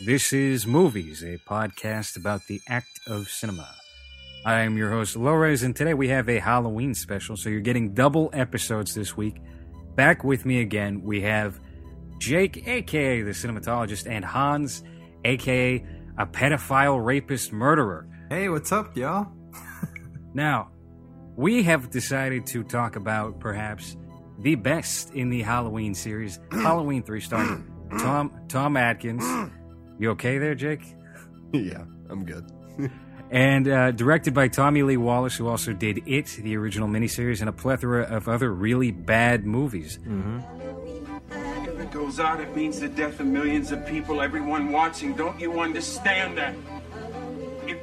This is Movies, a podcast about the act of cinema. I am your host, Lores, and today we have a Halloween special, so you're getting double episodes this week. Back with me again, we have Jake, aka the cinematologist, and Hans, aka a pedophile, rapist, murderer. Hey, what's up, y'all? Now, we have decided to talk about perhaps the best in the Halloween series, Halloween 3 starring Tom Tom Atkins. You okay there, Jake? yeah, I'm good. And uh, directed by Tommy Lee Wallace, who also did It, the original miniseries, and a plethora of other really bad movies. If it goes out, it means the death of millions of people, everyone watching. Don't you understand that? If,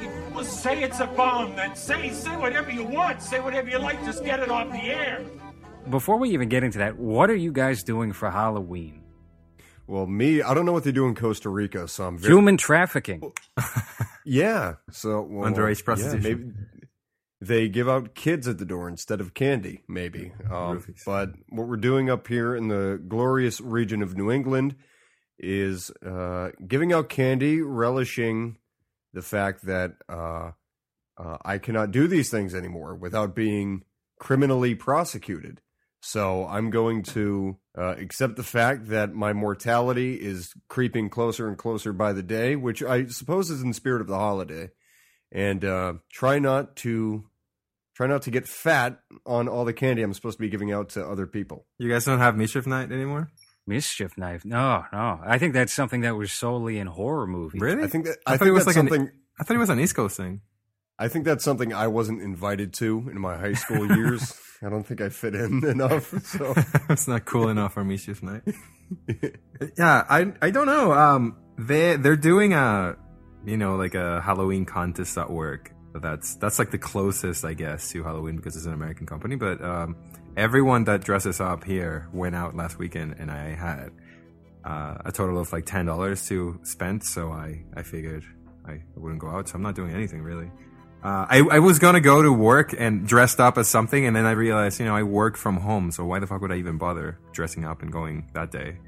if, well, say it's a bomb, then say say whatever you want. Say whatever you like. Just get it off the air. Before we even get into that, what are you guys doing for Halloween? Well, me, I don't know what they do in Costa Rica, so I'm very Human trafficking. yeah. So well, Underage yeah, prostitution. maybe they give out kids at the door instead of candy. Maybe. Um, but what we're doing up here in the glorious region of New England is uh, giving out candy, relishing the fact that uh, uh, I cannot do these things anymore without being criminally prosecuted. So I'm going to uh, accept the fact that my mortality is creeping closer and closer by the day, which I suppose is in the spirit of the holiday, and uh, try not to try not to get fat on all the candy I'm supposed to be giving out to other people. You guys don't have Mischief Night anymore? Mischief knife. No, no. I think that's something that was solely in horror movies. Really? I think that I I, thought think it was that's like an- something. I thought it was an East Coast thing. I think that's something I wasn't invited to in my high school years. I don't think I fit in enough. So it's not cool enough for Mischief Night. yeah, I I don't know. Um, they they're doing a you know like a Halloween contest at work. That's that's like the closest I guess to Halloween because it's an American company. But um, everyone that dresses up here went out last weekend, and I had uh, a total of like ten dollars to spend. So I I figured I wouldn't go out. So I'm not doing anything really. Uh, I, I was gonna go to work and dressed up as something, and then I realized, you know, I work from home, so why the fuck would I even bother dressing up and going that day?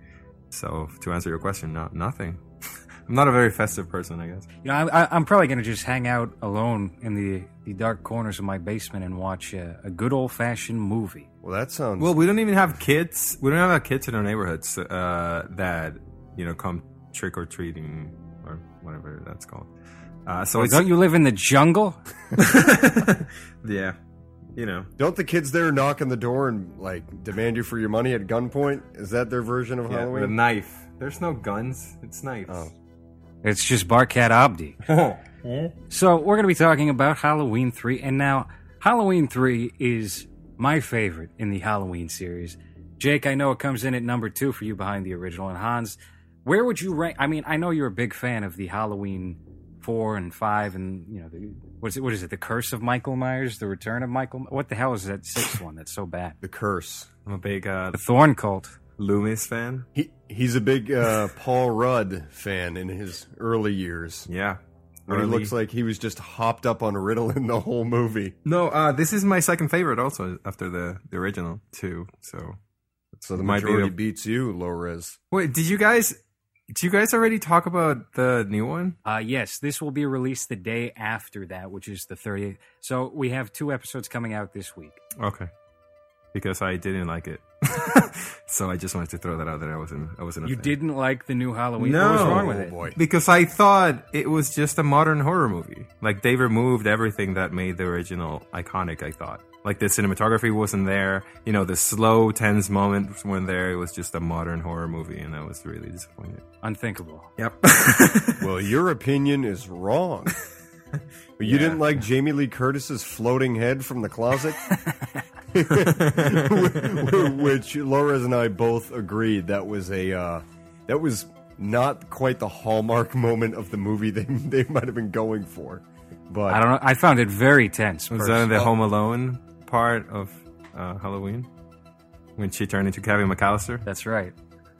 So to answer your question, not nothing. I'm not a very festive person, I guess. You know, I, I, I'm probably going to just hang out alone in the, the dark corners of my basement and watch a, a good old fashioned movie. well, that sounds Well, we don't even have kids. We don't have kids in our neighborhoods uh, that you know come trick or treating or whatever that's called. Uh, so it's Don't you live in the jungle? yeah, you know. Don't the kids there knock on the door and like demand you for your money at gunpoint? Is that their version of Yeah, with a knife. There's no guns. It's knives. Oh. It's just Barkhad Abdi. So we're going to be talking about Halloween 3. And now, Halloween 3 is my favorite in the Halloween series. Jake, I know it comes in at number two for you behind the original. And Hans, where would you rank? I mean, I know you're a big fan of the Halloween 4 and 5 and, you know, the, what is it? What is it? The Curse of Michael Myers? The Return of Michael? What the hell is that sixth one that's so bad? the curse. I'm a big uh, The Thorn Cult. Loomis fan. He he's a big uh, Paul Rudd fan in his early years. Yeah. When he looks like he was just hopped up on Ritalin the whole movie. No, uh, this is my second favorite also after the, the original too. So So the Might be majority beats you, low res. wait, did you guys did you guys already talk about the new one? Uh, yes, this will be released the day after that, which is the 30th. So we have two episodes coming out this week. Okay. Because I didn't like it. so I just wanted to throw that out there. I wasn't I wasn't You fan. didn't like the new Halloween? No. What was wrong with Oh it? boy. Because I thought it was just a modern horror movie. Like they removed everything that made the original iconic, I thought. Like the cinematography wasn't there, you know, the slow, tense moments weren't there. It was just a modern horror movie, and I was really disappointed. Unthinkable. Yep. Well, your opinion is wrong. You didn't like Jamie Lee Curtis's floating head from the closet? Which Laura's and I both agreed that was a uh, that was not quite the hallmark moment of the movie they they might have been going for. But I don't know. I found it very tense. was personally. that the Home Alone part of uh, Halloween? When she turned into Kevin McCallister? That's right.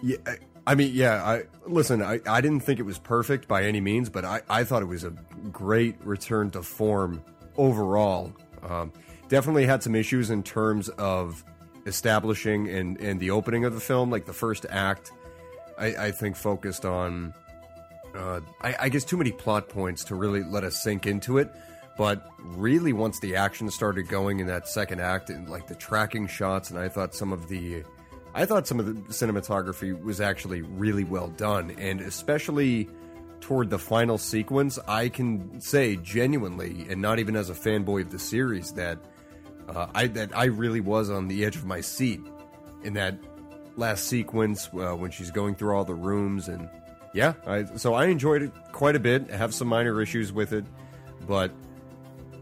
Yeah, I- I mean, yeah. I listen. I, I didn't think it was perfect by any means, but I, I thought it was a great return to form overall. Um, definitely had some issues in terms of establishing and and the opening of the film, like the first act. I, I think focused on, uh, I, I guess, too many plot points to really let us sink into it. But really, once the action started going in that second act, and like the tracking shots, and I thought some of the, I thought some of the cinematography was actually really well done, and especially toward the final sequence, I can say genuinely, and not even as a fanboy of the series, that uh, I that I really was on the edge of my seat in that last sequence uh, when she's going through all the rooms, and yeah, I, so I enjoyed it quite a bit. I have some minor issues with it, but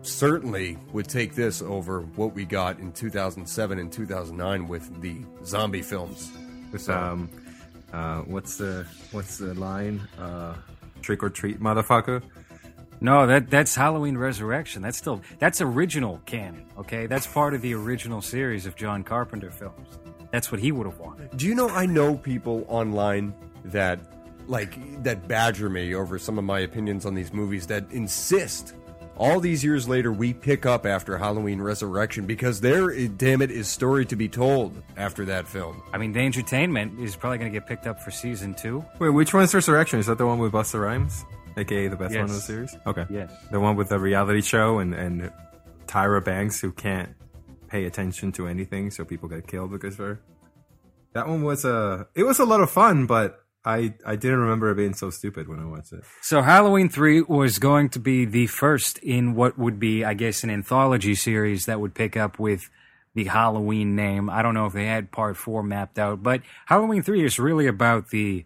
certainly would take this over what we got in 2007 and 2009 with the zombie films. With um, uh, what's the what's the line? Uh, trick or treat, motherfucker. No, that that's Halloween Resurrection. That's still that's original canon. Okay, that's part of the original series of John Carpenter films. That's what he would have wanted. Do you know I know people online that like that badger me over some of my opinions on these movies that insist all these years later we pick up after Halloween Resurrection because there damn it is story to be told after that film. I mean, Dangertainment is probably going to get picked up for season two. Wait, which one's Resurrection? Is that the one with Busta Rhymes, aka the best Yes. one in the series? Okay, Yes. the one with the reality show and and Tyra Banks who can't pay attention to anything, so people get killed because of her. That one was a. it was a lot of fun, but I I didn't remember it being so stupid when I watched it. So Halloween 3 was going to be the first in what would be, I guess, an anthology series that would pick up with the Halloween name. I don't know if they had part 4 mapped out, but Halloween 3 is really about the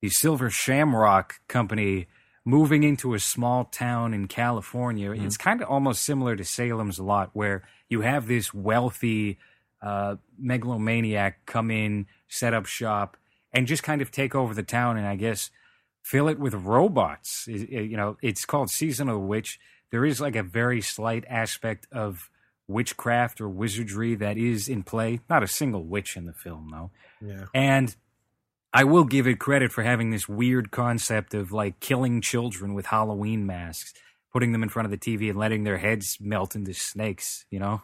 the Silver Shamrock company moving into a small town in California. It's kind of almost similar to Salem's Lot where you have this wealthy uh, megalomaniac come in, set up shop, and just kind of take over the town and I guess fill it with robots. I- I- You know, it's called Season of the Witch. There is like a very slight aspect of witchcraft or wizardry that is in play. Not a single witch in the film, though. Yeah. And I will give it credit for having this weird concept of like killing children with Halloween masks, putting them in front of the TV and letting their heads melt into snakes, you know?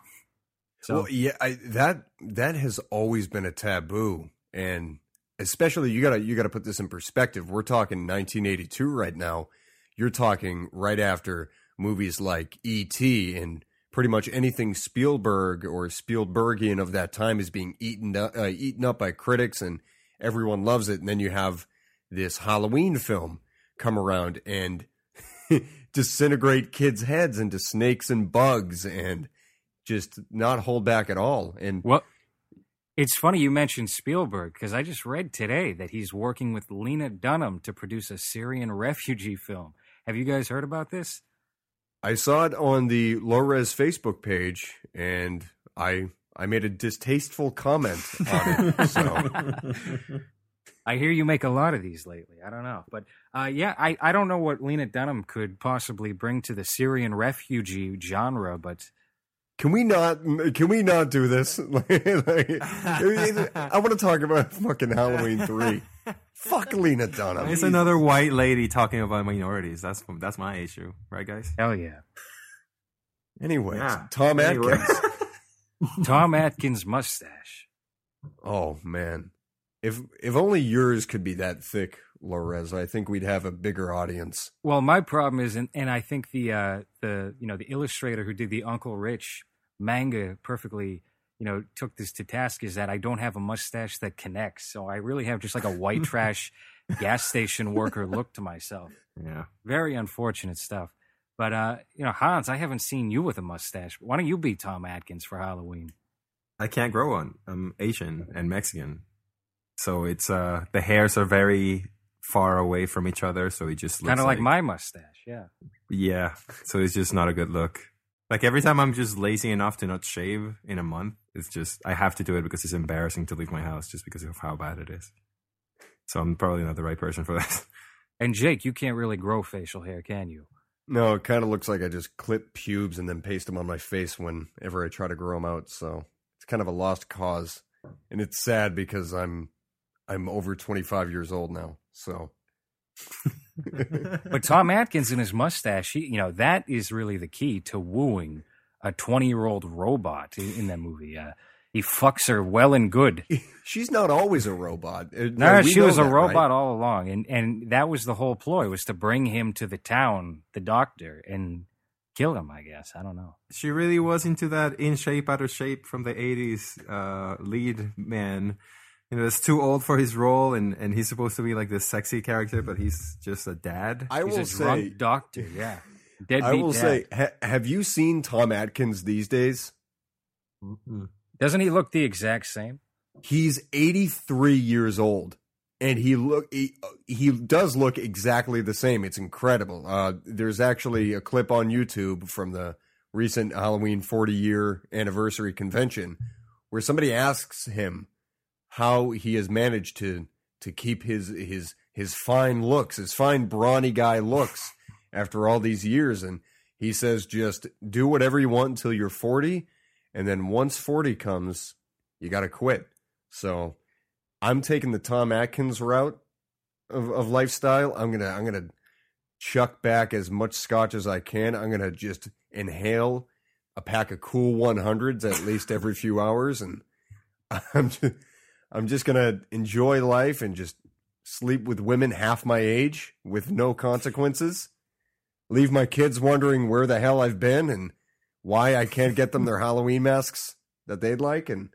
So, well, yeah, I, that that has always been a taboo, and especially you gotta you gotta put this in perspective. We're talking 1982 right now. You're talking right after movies like E.T. and pretty much anything Spielberg or Spielbergian of that time is being eaten uh, eaten up by critics, and everyone loves it. And then you have this Halloween film come around and disintegrate kids' heads into snakes and bugs and just not hold back at all. And Well, it's funny you mentioned Spielberg because I just read today that he's working with Lena Dunham to produce a Syrian refugee film. Have you guys heard about this? I saw it on the Lores Facebook page, and I I made a distasteful comment on it. So I hear you make a lot of these lately. I don't know, but uh, yeah, I, I don't know what Lena Dunham could possibly bring to the Syrian refugee genre, but can we not can we not do this? Like, I want to talk about fucking Halloween three. Fuck Lena Dunham. It's another white lady talking about minorities. That's that's my issue, right, guys? hell yeah, Anyway, Yeah. Tom Anyway. Atkins. Tom Atkins mustache. Oh man, if if only yours could be that thick, Lores, I think we'd have a bigger audience. Well, my problem is, and, and I think the uh, the you know the illustrator who did the Uncle Rich manga perfectly, you know, took this to task is that I don't have a mustache that connects, so I really have just like a white trash gas station worker look to myself. Yeah. Very unfortunate stuff. But uh, you know, Hans, I haven't seen you with a mustache. Why don't you be Tom Atkins for Halloween? I can't grow one. I'm Asian and Mexican. So it's uh the hairs are very far away from each other, so it just Kind of like my mustache, yeah. Yeah. So it's just not a good look. Like every time I'm just lazy enough to not shave in a month, it's just I have to do it because it's embarrassing to leave my house just because of how bad it is. So I'm probably not the right person for that. And Jake, you can't really grow facial hair, can you? No, it kind of looks like I just clip pubes and then paste them on my face whenever I try to grow them out. So it's kind of a lost cause, and it's sad because I'm I'm over 25 years old now. So But Tom Atkins and his mustache, he, you know, that is really the key to wooing a 20 year old robot in, in that movie. Uh, he fucks her well and good. She's not always a robot. Uh, No, she know was a that, right? robot all along, and and that was the whole ploy was to bring him to the town, the doctor, and kill him. I guess I don't know. She really was into that in shape, out of shape from the '80s uh, lead man. You know, it's too old for his role, and, and he's supposed to be like this sexy character, but he's just a dad. I He's will a drunk say, doctor. Yeah, deadbeat I will dad. say, ha- have you seen Tom Atkins these days? Mm-mm. Doesn't he look the exact same? He's 83 years old, and he look he, he does look exactly the same. It's incredible. Uh, there's actually a clip on YouTube from the recent Halloween 40 year anniversary convention where somebody asks him how he has managed to to keep his his his fine looks, his fine brawny guy looks after all these years, and he says just do whatever you want until you're 40, and then once 40 comes, you got to quit. So I'm taking the Tom Atkins route of, of lifestyle. I'm gonna I'm gonna chuck back as much scotch as I can. I'm gonna just inhale a pack of cool 100s at least every few hours, and I'm just, I'm just gonna enjoy life and just sleep with women half my age with no consequences. Leave my kids wondering where the hell I've been and why I can't get them their Halloween masks that they'd like, and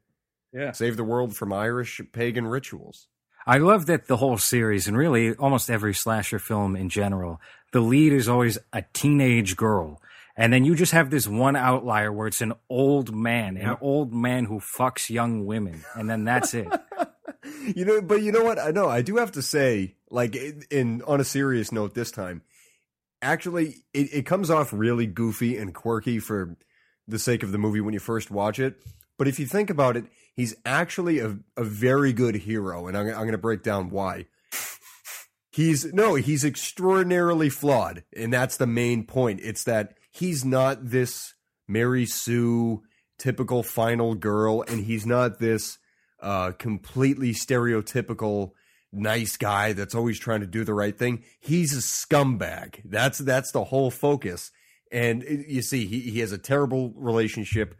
Yeah. save the world from Irish pagan rituals. I love that the whole series, and really almost every slasher film in general, the lead is always a teenage girl. And then you just have this one outlier where it's an old man, an old man who fucks young women. And then that's it. you know, but you know what? I know I do have to say, like, in, in on a serious note, this time, actually, it, it comes off really goofy and quirky for the sake of the movie when you first watch it. But if you think about it, he's actually a, a very good hero, and I'm, I'm going to break down why. He's no, he's extraordinarily flawed, and that's the main point. It's that he's not this Mary Sue typical final girl, and he's not this uh, completely stereotypical nice guy that's always trying to do the right thing. He's a scumbag. That's that's the whole focus. And you see, he, he has a terrible relationship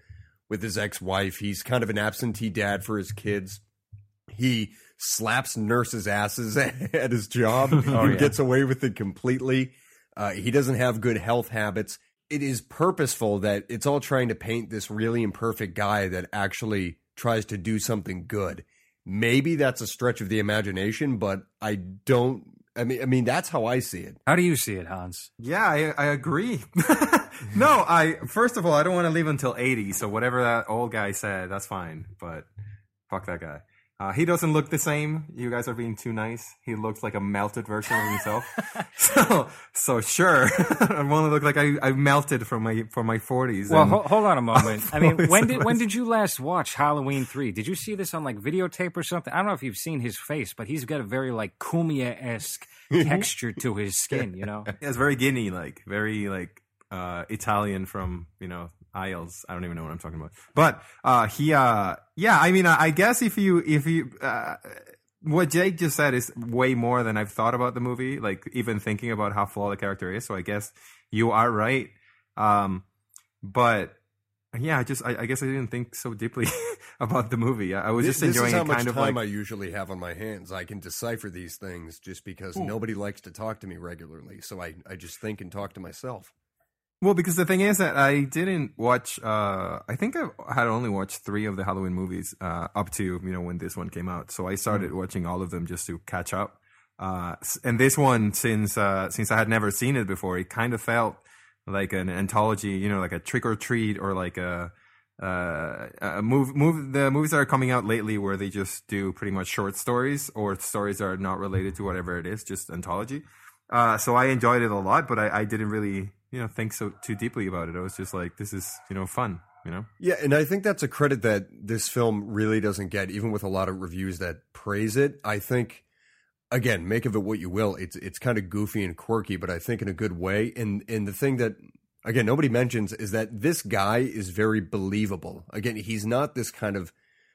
with his ex-wife. He's kind of an absentee dad for his kids. He slaps nurses' asses at his job and yeah. gets away with it completely. Uh, he doesn't have good health habits. It is purposeful that it's all trying to paint this really imperfect guy that actually tries to do something good. Maybe that's a stretch of the imagination, but I don't. I mean, I mean that's how I see it. How do you see it, Hans? Yeah, I, I agree. no, I first of all, I don't want to live until eighty. So whatever that old guy said, that's fine. But fuck that guy. Uh, he doesn't look the same. You guys are being too nice. He looks like a melted version of himself. so, so sure, I want to look like I, I melted from my from my forties. Well, ho- hold on a moment. I mean, when did when did you last watch Halloween three? Did you see this on like videotape or something? I don't know if you've seen his face, but he's got a very like Kumia esque texture to his skin. You know, it's very Guinea like, very like uh Italian from you know Isles. I don't even know what I'm talking about. But uh he uh yeah, I mean I, guess if you if you uh what Jake just said is way more than I've thought about the movie, like even thinking about how flawed the character is. So I guess you are right. Um but yeah, I just I, I guess I didn't think so deeply about the movie. I, I was just this enjoying is how it much kind of time like I usually have on my hands. I can decipher these things just because nobody likes to talk to me regularly. So I, I just think and talk to myself. Well, because the thing is that I didn't watch. Uh, I think I had only watched three of the Halloween movies uh, up to you know when this one came out. So I started watching all of them just to catch up. Uh, and this one, since uh, since I had never seen it before, it kind of felt like an anthology. You know, like a trick or treat or like a. Uh, a move, move the movies that are coming out lately where they just do pretty much short stories or stories that are not related to whatever it is, just anthology. Uh, so I enjoyed it a lot, but I, I didn't really, you know, think so too deeply about it. I was just like, this is, you know, fun, you know? Yeah, and I think that's a credit that this film really doesn't get, even with a lot of reviews that praise it. I think, again, make of it what you will. It's it's kind of goofy and quirky, but I think in a good way. And and the thing that again nobody mentions is that this guy is very believable. Again, he's not this kind of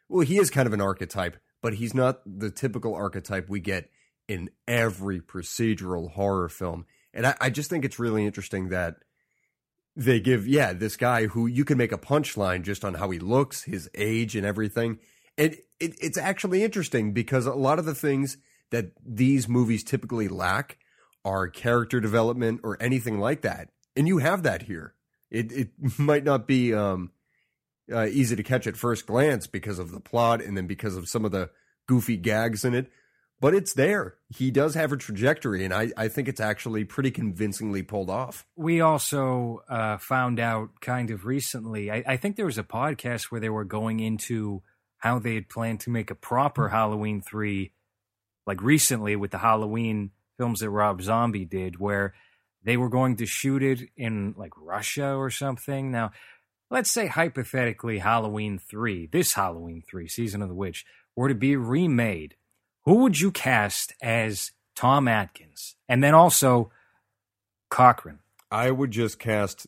well, he is kind of an archetype, but he's not the typical archetype we get in every procedural horror film. And I, I just think it's really interesting that they give yeah this guy who you can make a punchline just on how he looks, his age, and everything. And it, it's actually interesting because a lot of the things that these movies typically lack are character development or anything like that, and you have that here. It it might not be um, uh, easy to catch at first glance because of the plot and then because of some of the goofy gags in it, but it's there. He does have a trajectory, and I, I think it's actually pretty convincingly pulled off. We also uh, found out kind of recently, I, I think there was a podcast where they were going into how they had planned to make a proper Halloween 3, like recently with the Halloween films that Rob Zombie did, where they were going to shoot it in like Russia or something. Now, let's say hypothetically Halloween 3, this Halloween 3, Season of the Witch, were to be remade, who would you cast as Tom Atkins? And then also Cochran. I would just cast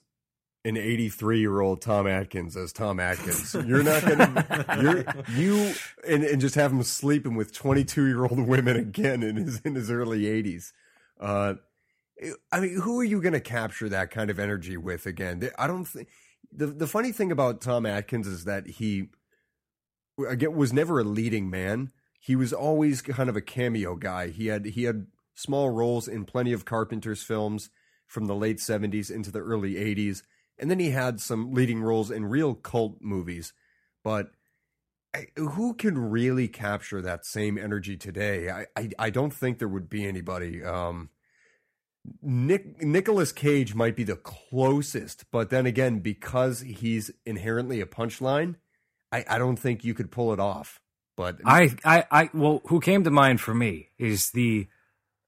an 83 year old Tom Atkins as Tom Atkins. You're not gonna you're you and, and just have him sleeping with 22 year old women again in his in his early 80s. Uh, I mean, who are you going to capture that kind of energy with again? I don't think the the funny thing about Tom Atkins is that he again was never a leading man. He was always kind of a cameo guy. He had he had small roles in plenty of Carpenter's films from the late 70s into the early 80s and then he had some leading roles in real cult movies. But who can really capture that same energy today? I, I, I don't think there would be anybody. Um, Nick Nicolas Cage might be the closest, but then again, because he's inherently a punchline, I, I don't think you could pull it off. But I, I, I, well, who came to mind for me is the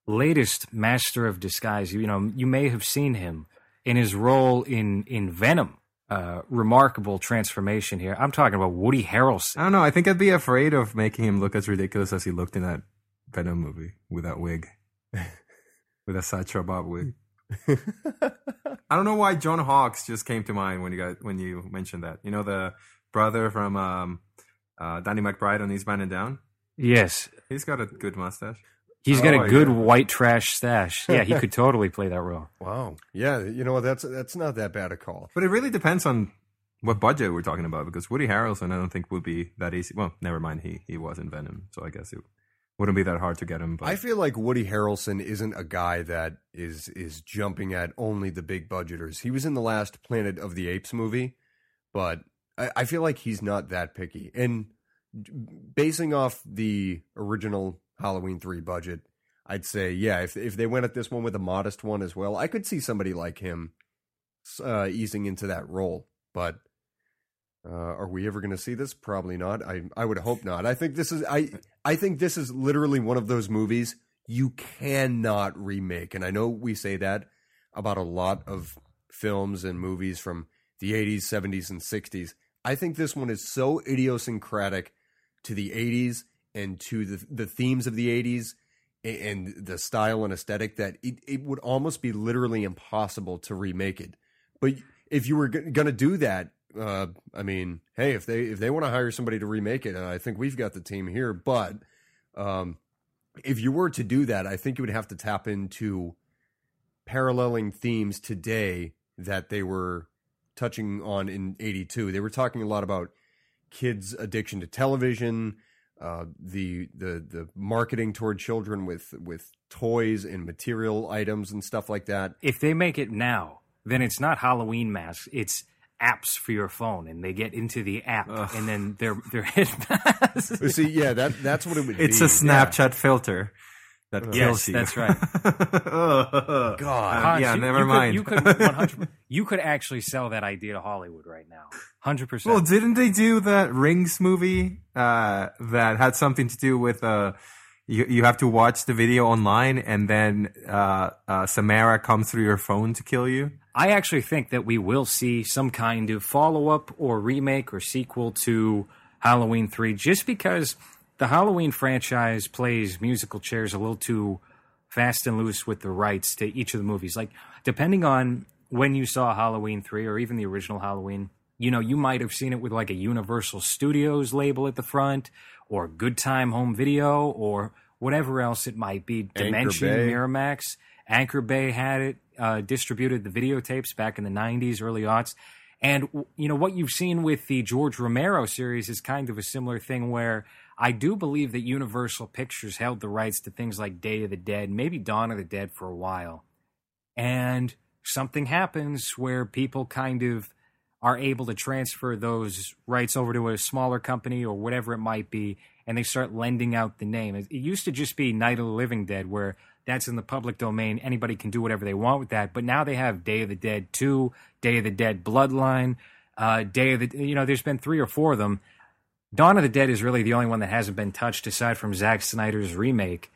latest Master of Disguise. You know, you may have seen him in his role in in Venom. Uh, remarkable transformation here. I'm talking about Woody Harrelson. I don't know. I think I'd be afraid of making him look as ridiculous as he looked in that Venom movie with that wig, with a Sideshow Bob wig. I don't know why John Hawkes just came to mind when you got when you mentioned that. You know the brother from um, uh, Danny McBride on Eastbound and Down. Yes, he's got a good mustache. He's got oh, a good yeah. white trash stash. Yeah, he could totally play that role. Wow. Yeah, you know that's that's not that bad a call. But it really depends on what budget we're talking about because Woody Harrelson I don't think would be that easy. Well, never mind, he he was in Venom, so I guess it wouldn't be that hard to get him. But I feel like Woody Harrelson isn't a guy that is is jumping at only the big budgeters. He was in the last Planet of the Apes movie, but I, I feel like he's not that picky. And basing off the original Halloween 3 budget, I'd say, yeah, if if they went at this one with a modest one as well, I could see somebody like him uh, easing into that role. But uh, are we ever going to see this? Probably not. I I would hope not. I think this is I I think this is literally one of those movies you cannot remake. And I know we say that about a lot of films and movies from the 80s, 70s, and 60s. I think this one is so idiosyncratic to the 80s and to the the themes of the 80s and the style and aesthetic that it, it would almost be literally impossible to remake it. But if you were going to do that, uh, I mean, hey, if they if they want to hire somebody to remake it, I think we've got the team here. But um, if you were to do that, I think you would have to tap into paralleling themes today that they were touching on in 82. They were talking a lot about kids' addiction to television, uh, the the the marketing toward children with with toys and material items and stuff like that. If they make it now, then it's not Halloween masks. It's apps for your phone, and they get into the app, Ugh. and then they're they're hit. See, yeah, that that's what it would. It's be. a Snapchat yeah. filter that yes, you. That's right. God, uh, yeah, you, never you mind. Could, you could 100, you could actually sell that idea to Hollywood right now, hundred percent. Well, didn't they do that Rings movie uh, that had something to do with uh, you? You have to watch the video online, and then uh, uh, Samara comes through your phone to kill you. I actually think that we will see some kind of follow up or remake or sequel to Halloween three, just because the Halloween franchise plays musical chairs a little too fast and loose with the rights to each of the movies. Like, depending on when you saw Halloween 3 or even the original Halloween, you know, you might have seen it with like a Universal Studios label at the front or Good Time Home Video or whatever else it might be. Dimension, Miramax, Anchor Bay had it. uh, distributed the videotapes back in the 90s, early aughts. And, you know, what you've seen with the George Romero series is kind of a similar thing where I do believe that Universal Pictures held the rights to things like Day of the Dead, maybe Dawn of the Dead for a while. And something happens where people kind of are able to transfer those rights over to a smaller company or whatever it might be, and they start lending out the name. It, used to just be Night of the Living Dead, where that's in the public domain. Anybody can do whatever they want with that. But now they have Day of the Dead 2, Day of the Dead Bloodline, uh, Day of the, you know, there's been three or four of them. Dawn of the Dead is really the only one that hasn't been touched aside from Zack Snyder's remake.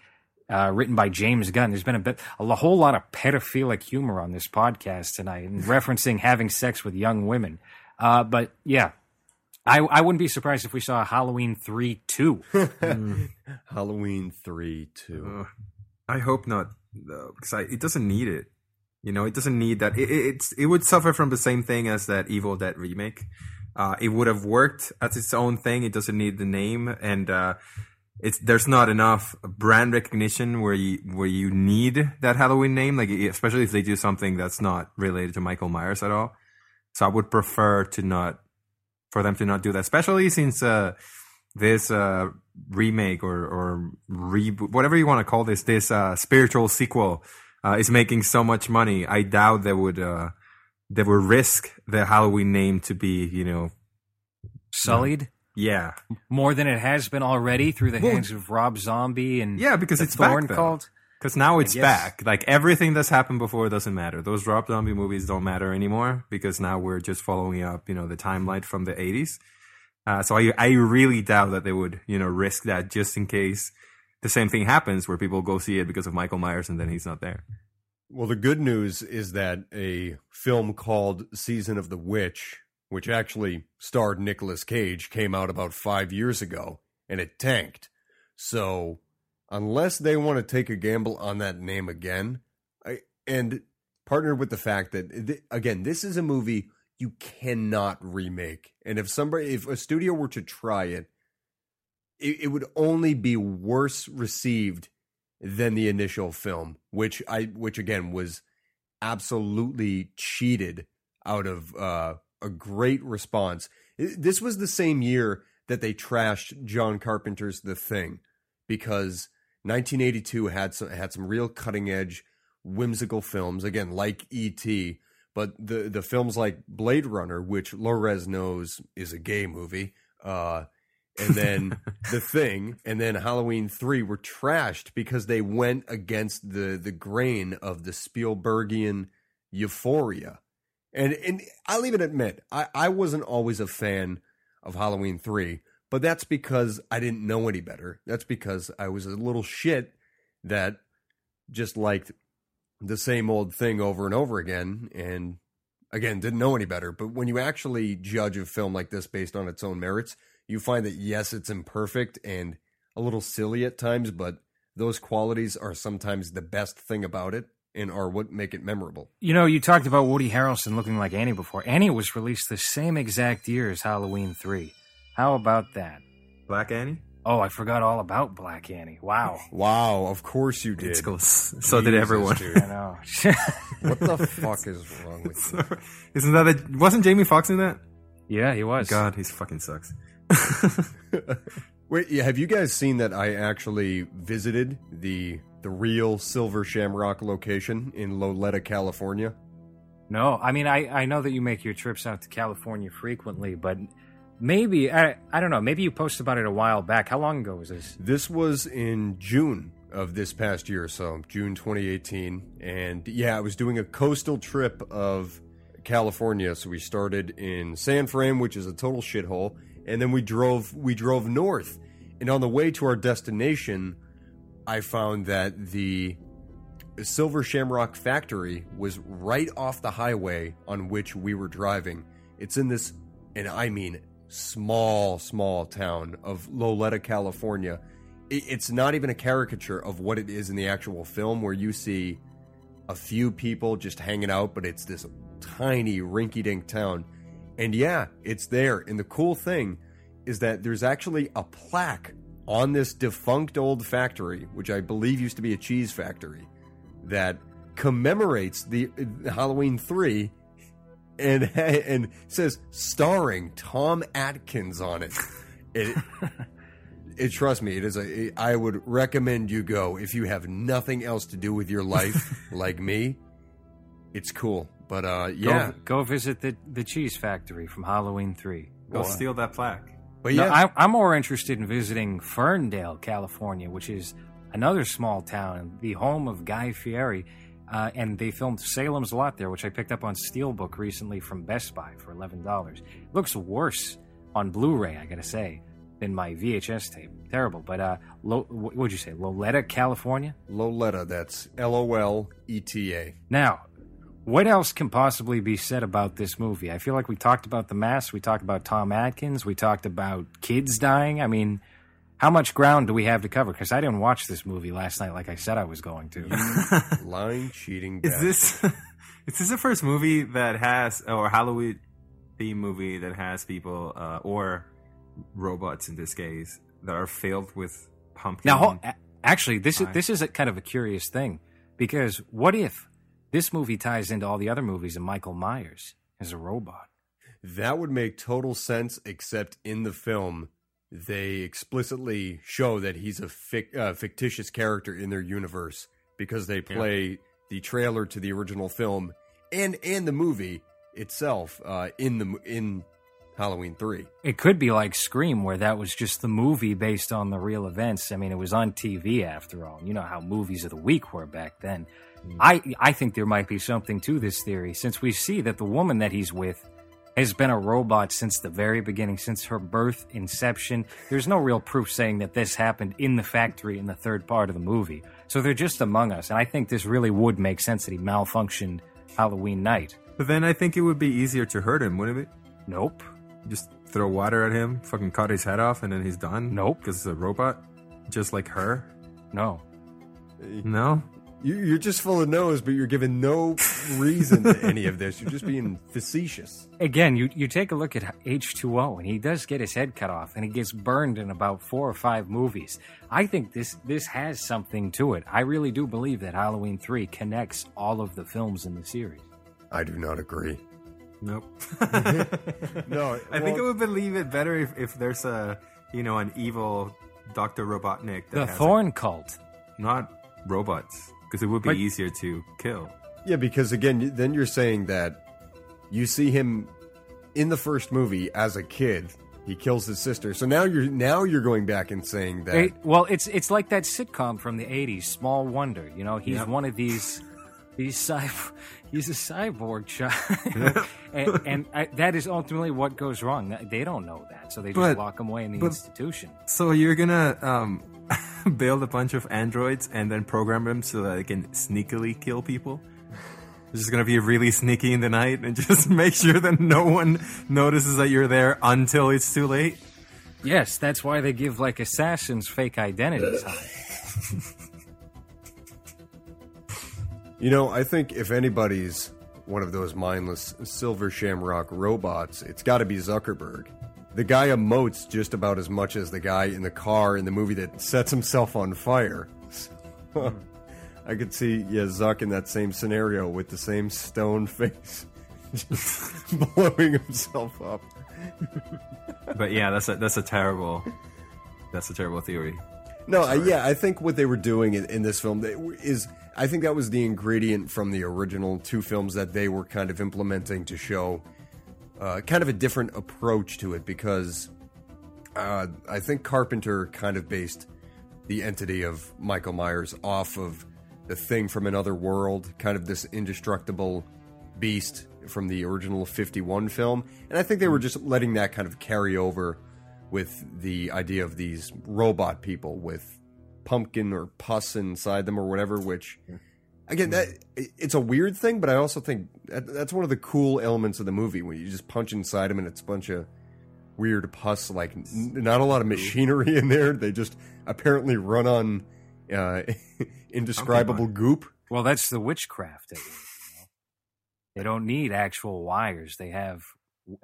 Uh, written by James Gunn. There's been a bit, a whole lot of pedophilic humor on this podcast tonight, and referencing having sex with young women. Uh, but yeah, I, I wouldn't be surprised if we saw Halloween three two. Halloween three two. Uh, I hope not, though, because it doesn't need it. You know, it doesn't need that. It, it, it's it would suffer from the same thing as that Evil Dead remake. Uh, it would have worked as its own thing. It doesn't need the name, and uh, it's there's not enough brand recognition where you where you need that Halloween name. Like especially if they do something that's not related to Michael Myers at all. So I would prefer to not for them to not do that, especially since uh, this uh, remake or or reboot, whatever you want to call this, this uh, spiritual sequel uh, is making so much money. I doubt they would uh, they would risk the Halloween name to be you know sullied. Yeah, more than it has been already through the well, hands of Rob Zombie and yeah, because it's Thorn Cult. Because now it's back. Like everything that's happened before doesn't matter. Those Rob Zombie movies don't matter anymore because now we're just following up, you know, the timeline from the 80s. Uh, so I, I really doubt that they would, you know, risk that just in case the same thing happens where people go see it because of Michael Myers and then he's not there. Well, the good news is that a film called Season of the Witch which actually starred Nicolas Cage, came out about five years ago, and it tanked. So, unless they want to take a gamble on that name again, I, and partnered with the fact that th- again, this is a movie you cannot remake, and if somebody, if a studio were to try it, it, it would only be worse received than the initial film, which I, which again was absolutely cheated out of uh, a great response. This was the same year that they trashed John Carpenter's The Thing because 1982 had some had some real cutting edge whimsical films again like E.T. But the the films like Blade Runner, which Lores knows is a gay movie, uh, and then The Thing, and then Halloween Three were trashed because they went against the the grain of the Spielbergian euphoria. And and I'll even admit, I, I wasn't always a fan of Halloween 3, but that's because I didn't know any better. That's because I was a little shit that just liked the same old thing over and over again and again didn't know any better. But when you actually judge a film like this based on its own merits, you find that yes, it's imperfect and a little silly at times, but those qualities are sometimes the best thing about it and are what make it memorable. You know, you talked about Woody Harrelson looking like Annie before. Annie was released the same exact year as Halloween 3. How about that? Black Annie? Oh, I forgot all about Black Annie. Wow. Wow, of course you did. So Jesus, did everyone. Dude. I know. what the fuck is wrong with you? Isn't that a, wasn't Jamie Foxx in that? Yeah, he was. God, he fucking sucks. Wait, have you guys seen that I actually visited the the real Silver Shamrock location in Loleta, California? No, I mean I, I know that you make your trips out to California frequently, but maybe I I don't know, maybe you posted about it a while back. How long ago was this? This was in June of this past year, so June 2018, and yeah, I was doing a coastal trip of California. So we started in San Fran, which is a total shithole, and then we drove we drove north, and on the way to our destination I found that the Silver Shamrock factory was right off the highway on which we were driving. It's in this, and I mean small, small town of Loleta, California. It's not even a caricature of what it is in the actual film, where you see a few people just hanging out, but it's this tiny, rinky dink town. And yeah, it's there. And the cool thing is that there's actually a plaque on this defunct old factory, which I believe used to be a cheese factory, that commemorates the Halloween three, and and says starring Tom Atkins on it. It, it trust me, it is a. I would recommend you go if you have nothing else to do with your life, like me. It's cool, but uh, yeah, Go, go visit the, the cheese factory from Halloween 3. Go steal that plaque. but No, yeah, I, I'm more interested in visiting Ferndale, California, which is another small town, the home of Guy Fieri. Uh, and they filmed Salem's Lot there, which I picked up on Steelbook recently from Best Buy for $11. Looks worse on Blu ray, I gotta say, than my VHS tape. Terrible. But, uh, Lo- what would you say? Loletta, California? Loletta. That's L O L E T A. Now, what else can possibly be said about this movie? I feel like we talked about the mask, we talked about Tom Atkins, we talked about kids dying. I mean, how much ground do we have to cover? Because I didn't watch this movie last night like I said I was going to. Lying, cheating. Is bastard. this is this the first movie that has or Halloween theme movie that has people uh, or robots in this case that are filled with pumpkin? now, actually, this is this is a kind of a curious thing because what if this movie ties into all the other movies and Michael Myers as a robot? That would make total sense, except in the film, they explicitly show that he's a fic- uh, fictitious character in their universe because they play the trailer to the original film and and the movie itself uh, in the in Halloween three. It could be like Scream, where that was just the movie based on the real events. I mean, it was on TV after all. You know how movies of the week were back then. I I think there might be something to this theory, since we see that the woman that he's with has been a robot since the very beginning, since her birth, inception. There's no real proof saying that this happened in the factory in the third part of the movie. So they're just among us, and I think this really would make sense that he malfunctioned Halloween night. But then I think it would be easier to hurt him, wouldn't it? Nope. Just throw water at him, fucking cut his head off, and then he's done. Nope. because it's a robot, just like her. No. No, you're just full of nose, but you're giving no reason to any of this. You're just being facetious. Again, you, you take a look at H2O, and he does get his head cut off, and he gets burned in about four or five movies. I think this this has something to it. I really do believe that Halloween 3 connects all of the films in the series. I do not agree. nope. No, I think I would believe it better if, if there's a you know an evil Doctor Robotnik. That The has Thorn Cult. not robots, because it would be But- easier to kill. Yeah, because again, then you're saying that you see him in the first movie as a kid. He kills his sister. So now you're now you're going back and saying that It- well, it's it's like that sitcom from the 80s, Small Wonder. You know, he's Yep. one of these these cy- he's a cyborg child. and and I, that is ultimately what goes wrong. They don't know that, so they just But- lock him away in the but- institution. So you're gonna um, build a bunch of androids and then program them so that they can sneakily kill people. It's just gonna be really sneaky in the night and just make sure that no one notices that you're there until it's too late. Yes, that's why they give like assassins fake identities. You know, I think if anybody's one of those mindless silver shamrock robots, it's got to be Zuckerberg. The guy emotes just about as much as the guy in the car in the movie that sets himself on fire. So, I could see, yeah, Zuck in that same scenario with the same stone face, just blowing himself up. But yeah, that's a that's a terrible that's a terrible theory. No, I, yeah, I think what they were doing in, in this film is, I think that was the ingredient from the original two films that they were kind of implementing to show uh, kind of a different approach to it because uh, I think Carpenter kind of based the entity of Michael Myers off of the thing from another world, kind of this indestructible beast from the original 51 film. And I think they were just letting that kind of carry over with the idea of these robot people with pumpkin or pus inside them or whatever, which. Again, that it's a weird thing, but I also think that, that's one of the cool elements of the movie when you just punch inside them and it's a bunch of weird pus. Like n- not a lot of machinery in there. They just apparently run on uh, indescribable goop. Well, that's the witchcraft. You know? They don't need actual wires. They have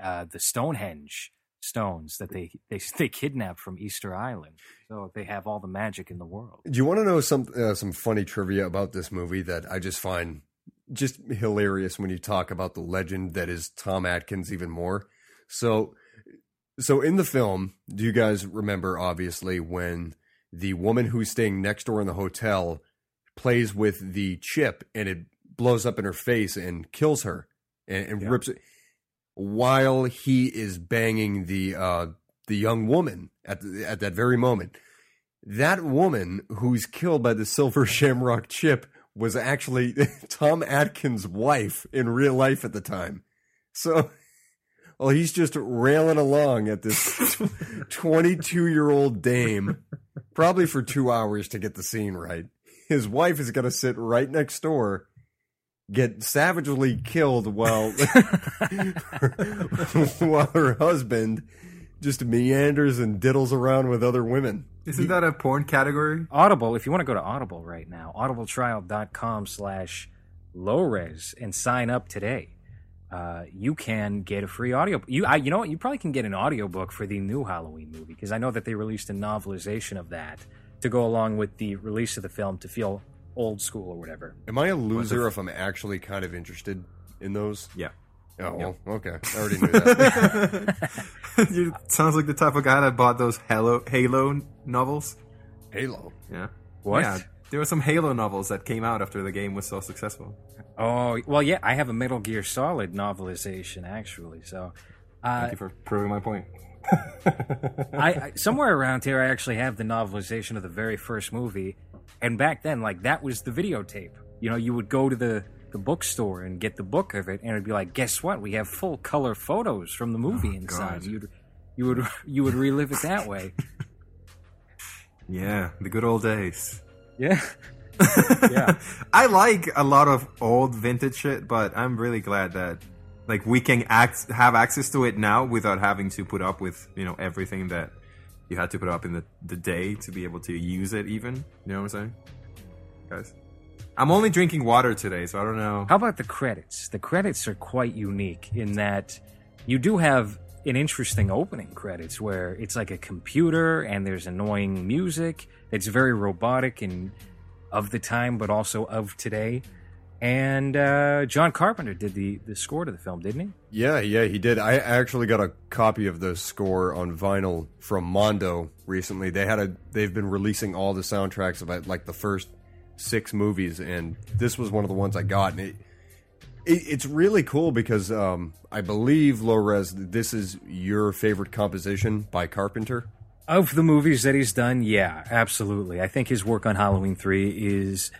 uh, the Stonehenge stones that they they they kidnapped from Easter Island. So they have all the magic in the world. Do you want to know some uh, some funny trivia about this movie that I just find just hilarious when you talk about the legend that is Tom Atkins even more? So so in the film, do you guys remember obviously when the woman who's staying next door in the hotel plays with the chip and it blows up in her face and kills her and, and Yeah. rips it while he is banging the uh the young woman at the, at that very moment that woman who's killed by the silver shamrock chip was actually Tom Atkins' wife in real life at the time. So, well, he's just railing along at this 22 year old dame, probably for two hours to get the scene right. His wife is going to sit right next door, get savagely killed while, while her husband just meanders and diddles around with other women. Isn't that a porn category? Audible, if you want to go to Audible right now, audibletrial.com slash lowres and sign up today. Uh, you can get a free audio. You, I, you know what? You probably can get an audiobook for the new Halloween movie because I know that they released a novelization of that to go along with the release of the film to feel old school or whatever. Am I a loser if I'm actually kind of interested in those? Yeah. Oh, well, okay. I already knew that. you sounds like the type of guy that bought those Halo Halo novels. Halo. Yeah. What? Yeah. There were some Halo novels that came out after the game was so successful. Oh, well, yeah, I have a Metal Gear Solid novelization actually. So, uh, Thank you for proving my point. I, I somewhere around here, I actually have the novelization of the very first movie, and back then, like that was the videotape. You know, you would go to the the bookstore and get the book of it, and it'd be like, guess what? We have full color photos from the movie oh, inside. God. You'd you would you would relive it that way. Yeah, the good old days. Yeah, yeah. I like a lot of old vintage shit, but I'm really glad that like we can act have access to it now without having to put up with you know everything that you had to put it up in the, the day to be able to use it even you know what i'm saying guys i'm only drinking water today so i don't know How about the credits? The credits are quite unique in that you do have an interesting opening credits where it's like a computer and there's annoying music. It's very robotic and of the time, but also of today. And uh, John Carpenter did the, the score to the film, didn't he? Yeah, yeah, he did. I actually got a copy of the score on vinyl from Mondo recently. They had a they've been releasing all the soundtracks of like the first six movies, and this was one of the ones I got. And it, it it's really cool because um, I believe Lores, this is your favorite composition by Carpenter. Of the movies that he's done, yeah, absolutely. I think his work on Halloween 3 is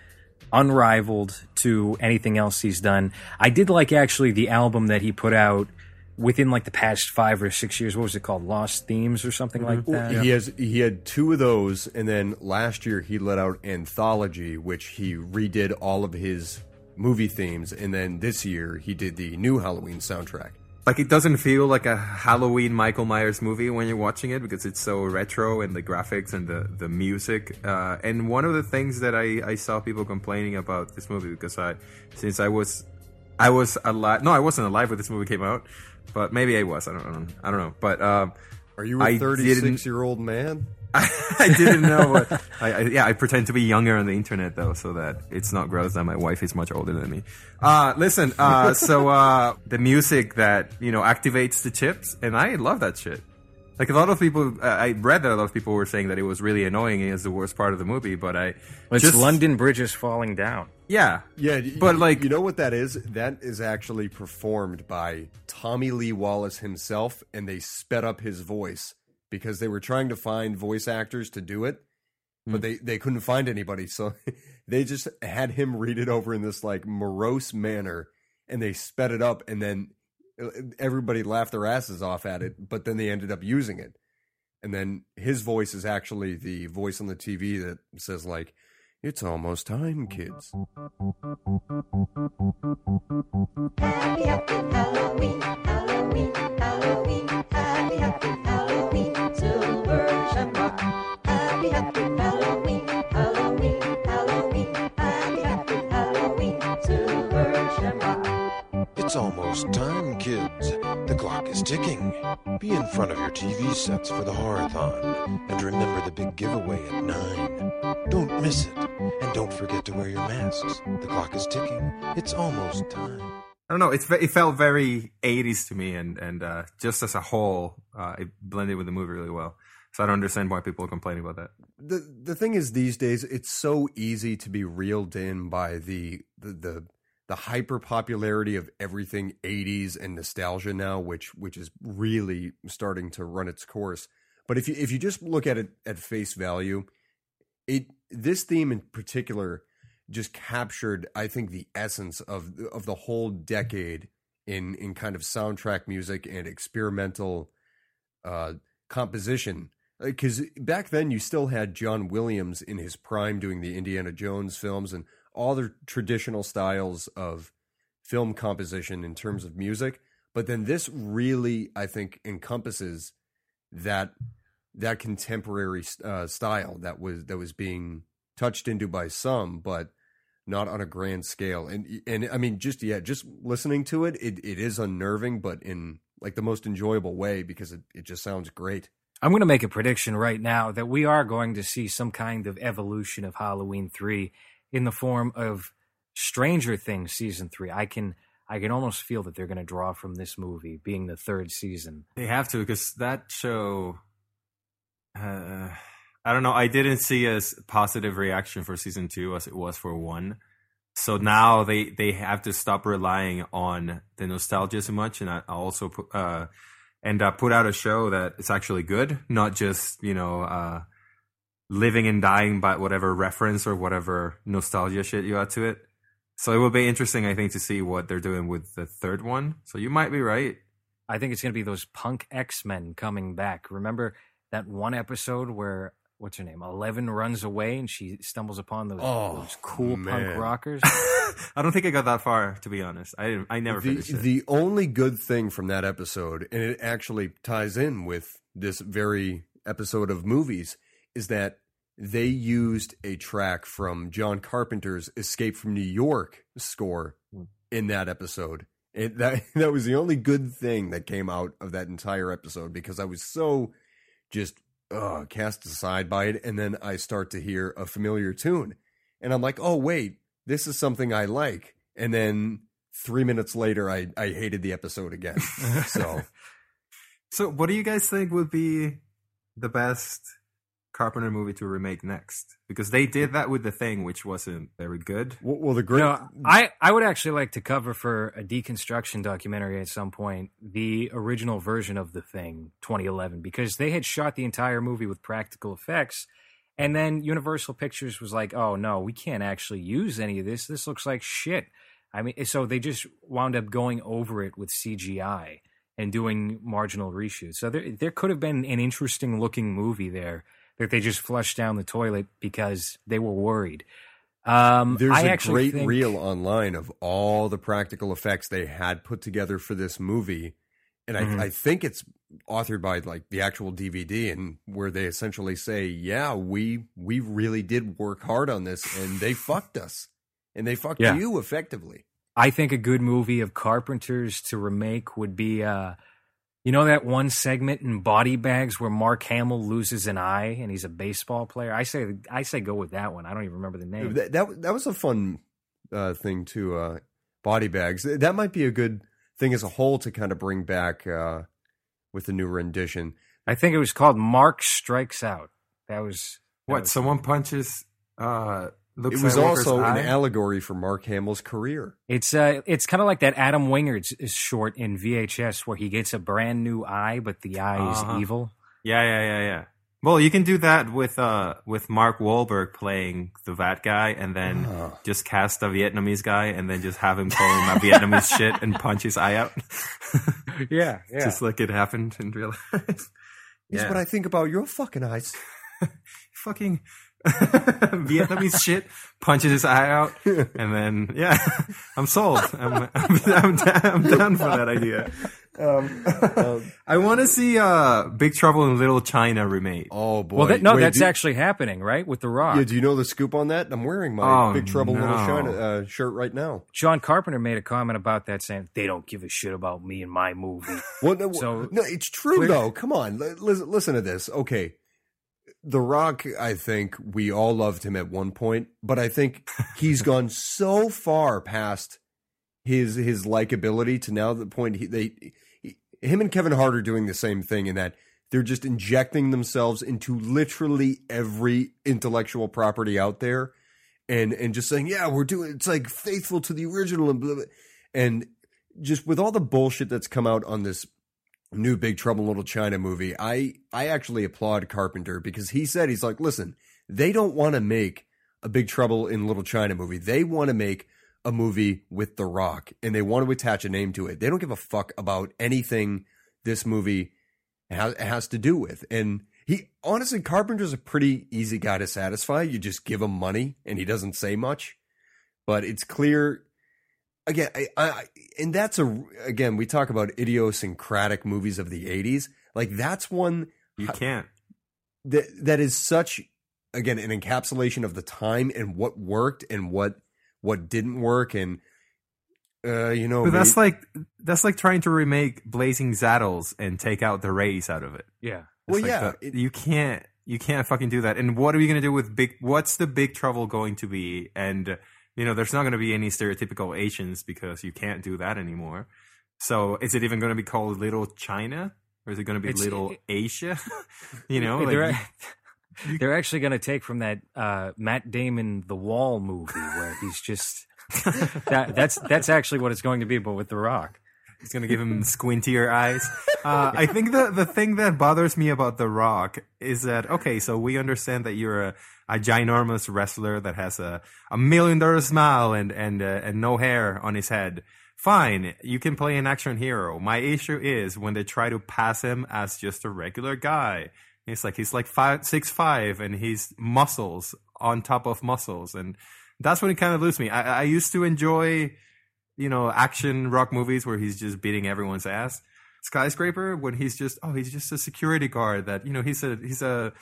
unrivaled to anything else he's done. I did like actually the album that he put out within like the past five or six years. What was it called? Lost Themes or something like mm-hmm. that? He has he had two of those, and then last year he let out Anthology, which he redid all of his movie themes, and then this year he did the new Halloween soundtrack. Like it doesn't feel like a halloween michael myers movie when you're watching it because it's so retro and the graphics and the, the music uh, and one of the things that I, I saw people complaining about this movie because i since i was i was alive no i wasn't alive when this movie came out but maybe i was i don't, I don't, I don't know but um, Are you a 36 year old man? I didn't know. What, I, I, yeah, I pretend to be younger on the internet though, so that it's not gross that my wife is much older than me. Uh, listen, uh, so uh, the music that you know activates the chips, and I love that shit. Like a lot of people, uh, I read that a lot of people were saying that it was really annoying and it's the worst part of the movie, but I It's just London Bridges falling down. Yeah, Yeah, but like you know what that is? That is actually performed by Tommy Lee Wallace himself, and they sped up his voice because they were trying to find voice actors to do it, but they they couldn't find anybody, so they just had him read it over in this like morose manner, and they sped it up, and then uh, everybody laughed their asses off at it, but then they ended up using it, and then his voice is actually the voice on the TV that says like. It's almost time, kids. Happy, happy Halloween, Halloween, Halloween, happy, happy Halloween, Happy, happy Halloween, Halloween, Halloween, happy, happy Halloween, It's almost time, kids. The clock is ticking. Be in front of your TV sets for the Horathon. And remember the big giveaway at 9. Don't miss it. And don't forget to wear your masks. The clock is ticking. It's almost time. I don't know. It's it felt very 80s to me, and and uh, just as a whole, uh, it blended with the movie really well. So I don't understand why people are complaining about that. the the thing is these days it's so easy to be reeled in by the the the, the hyper popularity of everything 80s and nostalgia now which which is really starting to run its course but if you if you just look at it at face value it this theme in particular just captured i think the essence of of the whole decade in in kind of soundtrack music and experimental uh composition because back then you still had John Williams in his prime doing the Indiana Jones films and all the traditional styles of film composition in terms of music. But then this really, I think, encompasses that that contemporary uh, style that was that was being touched into by some, but not on a grand scale. And and I mean, just yeah, just listening to it, it, it is unnerving, but in like the most enjoyable way because it, it just sounds great. I'm going to make a prediction right now that we are going to see some kind of evolution of Halloween 3 in the form of Stranger Things season 3. I can I can almost feel that they're going to draw from this movie being the third season. They have to because that show. Uh, I don't know. I didn't see as positive reaction for season two as it was for one. So now they they have to stop relying on the nostalgia so much, and I also uh, and uh, put out a show that is actually good, not just you know uh, living and dying by whatever reference or whatever nostalgia shit you add to it. So it will be interesting, I think, to see what they're doing with the third one. So you might be right. I think it's going to be those punk X Men coming back. Remember that one episode where what's her name? Eleven runs away and she stumbles upon those, Oh, those cool man. punk rockers. I don't think I got that far, to be honest. I didn't, I never the, finished it. the only good thing from that episode, and it actually ties in with this very episode of movies, is that they used a track from John Carpenter's Escape from New York score hmm. in that episode. And that that was the only good thing that came out of that entire episode because I was so just uh, cast aside by it, and then I start to hear a familiar tune, and I'm like, oh wait, this is something I like, and then three minutes later, I I hated the episode again. so so, what do you guys think would be the best Carpenter movie to remake next? Because they did that with The Thing, which wasn't very good. well, well the great. No, I, I would actually like to cover for a deconstruction documentary at some point the original version of The Thing 2011 because they had shot the entire movie with practical effects. And then Universal Pictures was like, oh, no, we can't actually use any of this. This looks like shit. I mean, so they just wound up going over it with CGI and doing marginal reshoots. So there, there could have been an interesting looking movie there that they just flushed down the toilet because they were worried. Um, There's I a great think- reel online of all the practical effects they had put together for this movie, and Mhm. I, I think it's authored by like the actual DVD, and where they essentially say, "Yeah, we we really did work hard on this, and they fucked us, and they fucked Yeah. you effectively." I think a good movie of Carpenter's to remake would be, uh, you know, that one segment in Body Bags where Mark Hamill loses an eye and he's a baseball player. I say, I say, go with that one. I don't even remember the name. That, that that was a fun uh, thing to uh, body bags. That might be a good thing as a whole to kind of bring back uh, with the new rendition. I think it was called Mark Strikes Out. That was that What? was- Someone punches. Uh, Luke it was also eye? an allegory for Mark Hamill's career. It's uh, it's kind of like that Adam Wingard's is short in VHS where he gets a brand new eye, but the eye Uh-huh. is evil. Yeah, yeah, yeah, yeah. Well, you can do that with uh with Mark Wahlberg playing the Vat guy, and then Oh. just cast a Vietnamese guy, and then just have him call him a Vietnamese shit and punch his eye out. Yeah, yeah. Just like it happened in real life. Here's Yeah. what I think about your fucking eyes. fucking Vietnamese shit, punches his eye out, and then yeah, I'm sold. I'm I'm, I'm, down, I'm down for that idea. Um, I want to see uh, Big Trouble in Little China remake. Oh boy! Well, that, no, Wait, that's do- actually happening, right? With The Rock. Yeah, do you know the scoop on that? I'm wearing my Oh, Big Trouble in Little. China uh, shirt right now. John Carpenter made a comment about that, saying they don't give a shit about me and my movie. Well, no, So- no, it's true Clear- though. Come on, listen, listen to this. Okay, The Rock. I think we all loved him at one point, but I think he's gone so far past his his likability to now the point he, they he, him and Kevin Hart are doing the same thing in that they're just injecting themselves into literally every intellectual property out there, and and just saying, yeah, we're doing. It's like faithful to the original and blah, blah. and just with all the bullshit that's come out on this new Big Trouble Little China movie, I I actually applaud Carpenter because he said he's like, listen, they don't want to make a Big Trouble in Little China movie. They want to make a movie with The Rock and they want to attach a name to it. They don't give a fuck about anything this movie has, has to do with. And he honestly, Carpenter's a pretty easy guy to satisfy. You just give him money and he doesn't say much. But it's clear again, I, I, and that's a again we talk about idiosyncratic movies of the '80s. Like that's one You can't. that that is such again an encapsulation of the time and what worked and what what didn't work and uh you know But that's may- like that's like trying to remake Blazing Saddles and take out the race out of it. yeah. It's Well, like yeah, the- it- you can't you can't fucking do that. And what are we gonna do with big? What's the big trouble going to be? And uh, you know, there's not gonna be any stereotypical Asians because you can't do that anymore. So is it even gonna be called Little China or is it gonna be It's- Little it- Asia? you know, like, they're, you- they're actually going to take from that uh, Matt Damon The Wall movie where he's just that that's that's actually what it's going to be, but with The Rock. It's gonna give him squintier eyes. Uh, I think the the thing that bothers me about The Rock is that okay, so we understand that you're a, a ginormous wrestler that has a, a million dollar smile and and uh, and no hair on his head. Fine, you can play an action hero. My issue is when they try to pass him as just a regular guy. It's like he's like five six five and he's muscles on top of muscles, and that's when it kind of loses me. I, I used to enjoy you know, action rock movies where he's just beating everyone's ass. Skyscraper when he's just oh he's just a security guard that you know he's a he's a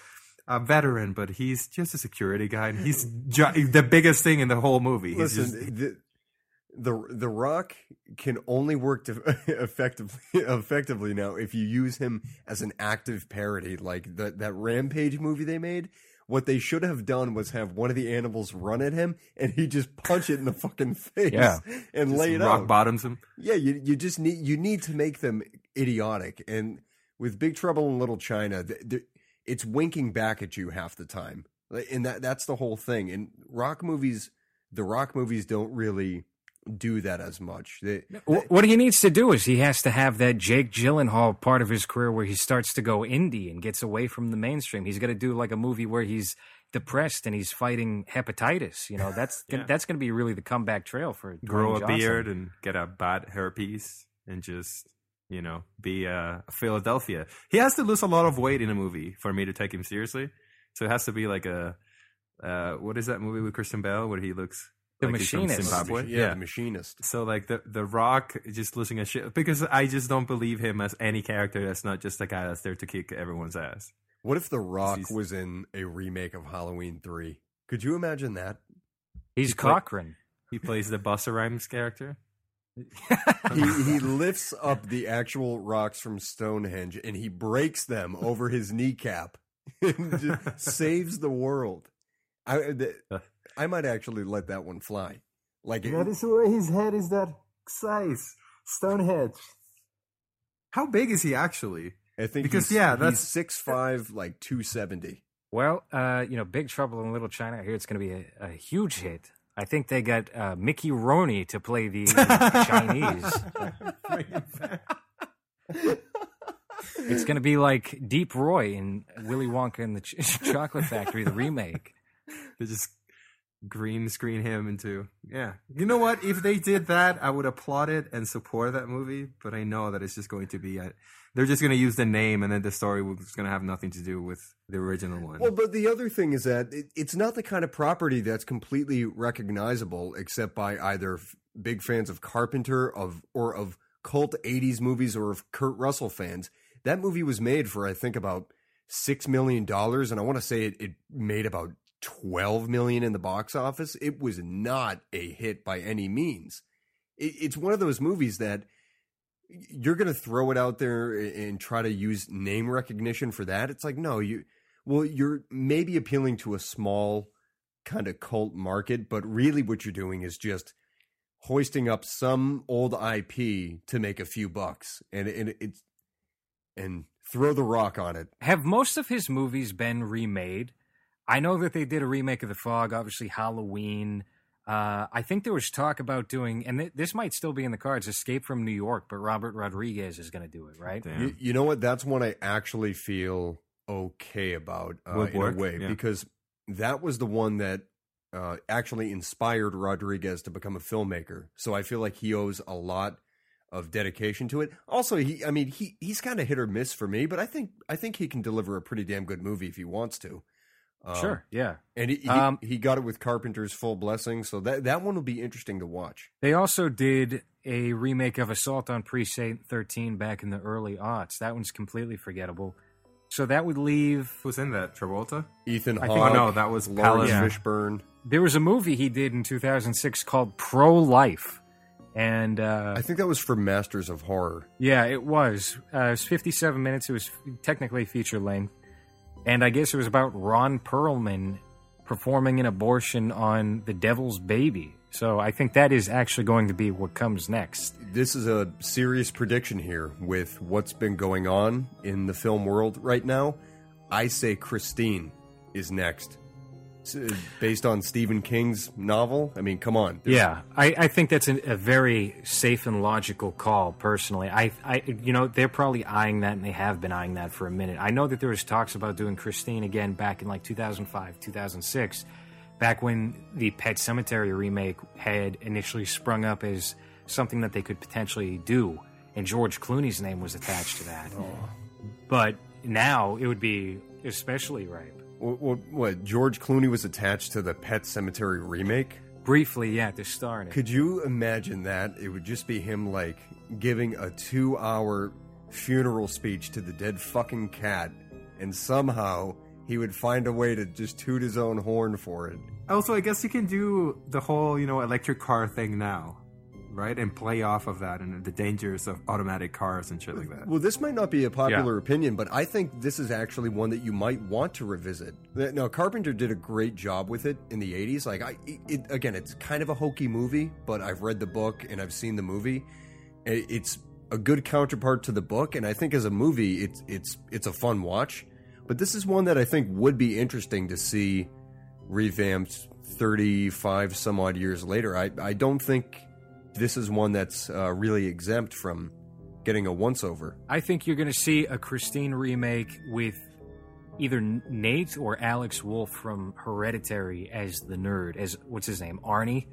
a veteran but he's just a security guy and he's ju- the biggest thing in the whole movie. He's listen just, the, the the Rock can only work to effectively effectively now if you use him as an active parody like that that Rampage movie they made. What they should have done was have one of the animals run at him and he just punch it in the fucking face Yeah. and just lay it rock out. bottoms him. Yeah, you you just need you need to make them idiotic. And with Big Trouble in Little China, th- th- it's winking back at you half the time, and that that's the whole thing. And rock movies, the rock movies don't really do that as much. They, Wh- What he needs to do is he has to have that Jake Gyllenhaal part of his career where he starts to go indie and gets away from the mainstream. He's got to do like a movie where he's depressed and he's fighting hepatitis. You know, that's Yeah. that's going to be really the comeback trail for Grow Dwayne a Johnson. beard and get a bad hairpiece and just you know be uh, Philadelphia. He has to lose a lot of weight in a movie for me to take him seriously. So it has to be like a uh, what is that movie with Christian Bale where he looks The like Machinist. Zimbabwe? yeah, the machinist. So like the the Rock just losing a shit because I just don't believe him as any character that's not just a guy that's there to kick everyone's ass. What if The Rock He's- was in a remake of Halloween Three? Could you imagine that? He's play- Cochran. He plays the Busta Rhymes character. he he lifts up the actual rocks from Stonehenge and he breaks them over his kneecap and just saves the world. I the, I might actually let that one fly. Like it, why his head is that size. Stonehenge. How big is he actually? I think because, he's, yeah, he's that's- six five, like two seventy. Well, uh, you know, Big Trouble in Little China. I hear it's going to be a, a huge hit. I think they got uh, Mickey Rooney to play the Chinese. It's going to be like Deep Roy in Willy Wonka and the Ch- Chocolate Factory, the remake. They just green screen him into yeah. You know what? If they did that, I would applaud it and support that movie. But I know that it's just going to be. A, they're just going to use the name, and then the story was going to have nothing to do with the original one. Well, but the other thing is that it, it's not the kind of property that's completely recognizable, except by either big fans of Carpenter of or of cult '80s movies or of Kurt Russell fans. That movie was made for I think about six million dollars, and I want to say it, it made about twelve million in the box office. It was not a hit by any means. It, it's one of those movies that you're going to throw it out there and try to use name recognition for that. It's like no, you well, you're maybe appealing to a small kind of cult market, but really what you're doing is just hoisting up some old IP to make a few bucks, and and it's and throw the rock on it. Have most of his movies been remade? I know that they did a remake of The Fog, obviously Halloween. Uh, I think there was talk about doing, and th- this might still be in the cards, Escape from New York, but Robert Rodriguez is going to do it, right? You, you know what? That's one I actually feel okay about uh, Would in work, a way yeah. because that was the one that uh, actually inspired Rodriguez to become a filmmaker. So I feel like he owes a lot of dedication to it. Also, he, I mean, he he's kind of hit or miss for me, but I think I think he can deliver a pretty damn good movie if he wants to. Um, Sure, yeah. and he, he, Um, he got it with Carpenter's full blessing, so that that one will be interesting to watch. They also did a remake of Assault on Precinct 13 back in the early aughts. That one's completely forgettable. So that would leave. Who's in that? Travolta? Ethan I Hawke, think- oh, no, that was Laurence Palace- Fishburne. There was a movie he did in 2006 called Pro Life. And uh, I think that was for Masters of Horror. Yeah, it was. Uh, it was 57 minutes. It was technically feature length. And I guess it was about Ron Perlman performing an abortion on The Devil's Baby. So I think that is actually going to be what comes next. This is a serious prediction here with what's been going on in the film world right now. I say Christine is next. Uh, Based on Stephen King's novel. I mean, come on. There's- Yeah, I, I think that's a, a very safe and logical call. Personally, I, I, you know, they're probably eyeing that, and they have been eyeing that for a minute. I know that there was talks about doing Christine again back in like 2005, 2006, back when the Pet Sematary remake had initially sprung up as something that they could potentially do, and George Clooney's name was attached to that. But now it would be especially ripe. What, what, what, George Clooney was attached to the Pet Sematary remake? Briefly, yeah, to star in it. Could you imagine that? It would just be him, like, giving a two hour funeral speech to the dead fucking cat, and somehow he would find a way to just toot his own horn for it. Also, I guess you can do the whole, you know, electric car thing now, right? And play off of that and the dangers of automatic cars and shit like that. Well, this might not be a popular opinion, but I think this is actually one that you might want to revisit. Now, Carpenter did a great job with it in the '80s. Like, I, it, again, it's kind of a hokey movie, but I've read the book and I've seen the movie. It's a good counterpart to the book, and I think as a movie, it's it's it's a fun watch. But this is one that I think would be interesting to see revamped 35 some odd years later. I I don't think this is one that's uh, really exempt from getting a once over. I think you're going to see a Christine remake with either Nate or Alex Wolff from Hereditary as the nerd, as what's his name, Arnie.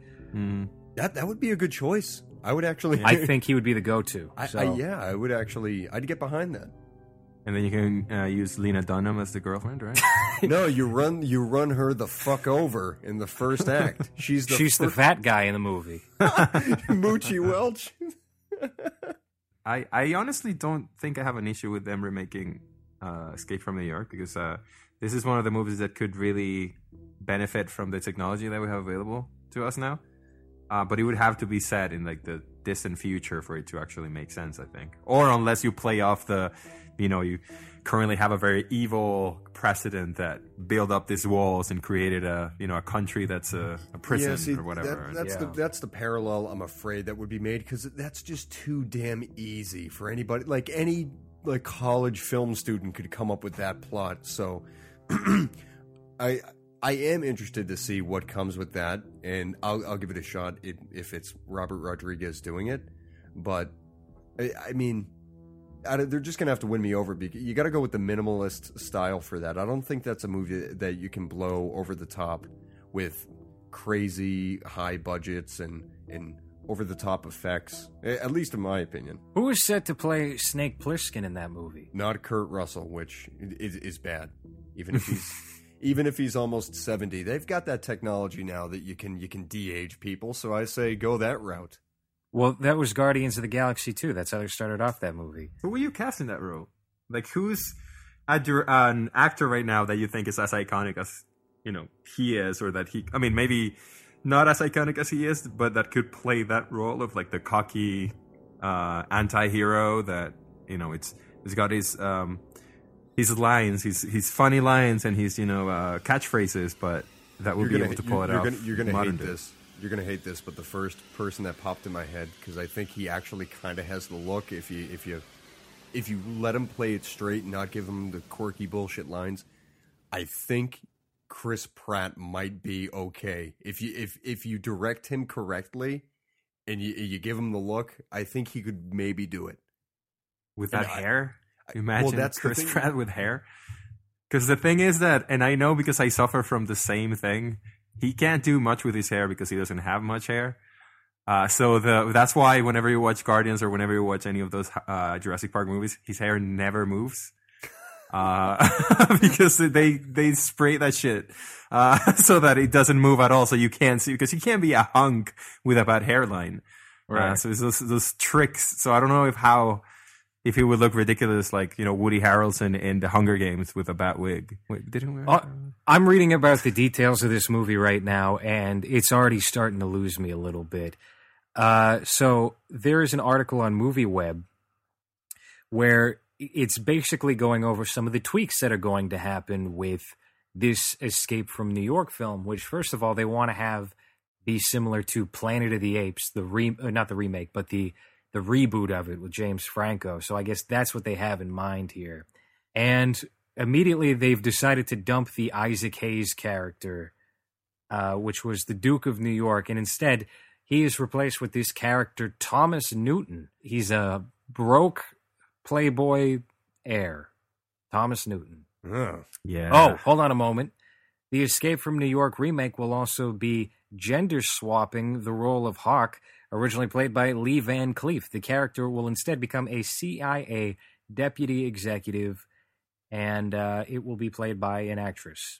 That that would be a good choice. I would actually. I think he would be the go-to. I, I, yeah, I would actually. I'd get behind that. And then you can uh, use Lena Dunham as the girlfriend, right? no, you run you run her the fuck over in the first act. She's the she's the fat guy in the movie. Moochie Welch. I, I honestly don't think I have an issue with them remaking uh, Escape from New York because uh, this is one of the movies that could really benefit from the technology that we have available to us now. Uh, but it would have to be set in like the distant future for it to actually make sense, I think. Or unless you play off the, you know, you currently have a very evil precedent that built up these walls and created a, you know, a country that's a, a prison yeah, see, or whatever. that- that's the that's the parallel I'm afraid that would be made because that's just too damn easy for anybody. Like any like college film student could come up with that plot. So, I I am interested to see what comes with that, and I'll I'll give it a shot if, if it's Robert Rodriguez doing it. But I, I mean. I they're just gonna have to win me over. Because you got to go with the minimalist style for that. I don't think that's a movie that you can blow over the top with crazy high budgets and and over the top effects. At least in my opinion. Who was set to play Snake Plissken in that movie? Not Kurt Russell, which is, is bad. Even if he's even if he's almost seventy, they've got that technology now that you can you can de-age people. So I say go that route. Well, that was Guardians of the Galaxy too. That's how they started off that movie. Who will you cast in that role? Like, who's a, dir- an actor right now that you think is as iconic as you know he is, or that he? I mean, maybe not as iconic as he is, but that could play that role of like the cocky uh, anti-hero that you know it's he's got his um, his lines, his his funny lines, and his you know uh, catchphrases, but that would be able to pull you're, it you're off. Gonna, you're gonna hate day. this. You're gonna hate this, but the first person that popped in my head because I think he actually kind of has the look. If you if you if you let him play it straight and not give him the quirky bullshit lines, I think Chris Pratt might be okay. If you if if you direct him correctly and you you give him the look, I think he could maybe do it. with And that I- hair. I- Imagine well, that's Chris. Pratt with hair. Because the thing is that, and I know because I suffer from the same thing. He can't do much with his hair because he doesn't have much hair. Uh, so the that's why whenever you watch Guardians or whenever you watch any of those uh, Jurassic Park movies, his hair never moves. Uh, because they they spray that shit uh, so that it doesn't move at all, so you can't see because you can't be a hunk with a bad hairline. Uh, Right. so it's those those tricks. So I don't know if how if he would look ridiculous like you know Woody Harrelson in the Hunger Games with a bat wig. Wait, did he wear? Uh, I'm reading about the details of this movie right now, and it's already starting to lose me a little bit. Uh, so there is an article on MovieWeb where it's basically going over some of the tweaks that are going to happen with this Escape from New York film. Which, first of all, they want to have be similar to Planet of the Apes, the re uh, not the remake, but the the reboot of it with James Franco. So I guess that's what they have in mind here. And immediately they've decided to dump the Isaac Hayes character, uh, which was the Duke of New York, and instead he is replaced with this character Thomas Newton. He's a broke playboy heir, Thomas Newton. Ugh. yeah. Oh, hold on a moment. The Escape from New York remake will also be gender swapping the role of Hawk, originally played by Lee Van Cleef. The character will instead become a CIA deputy executive, and uh, it will be played by an actress.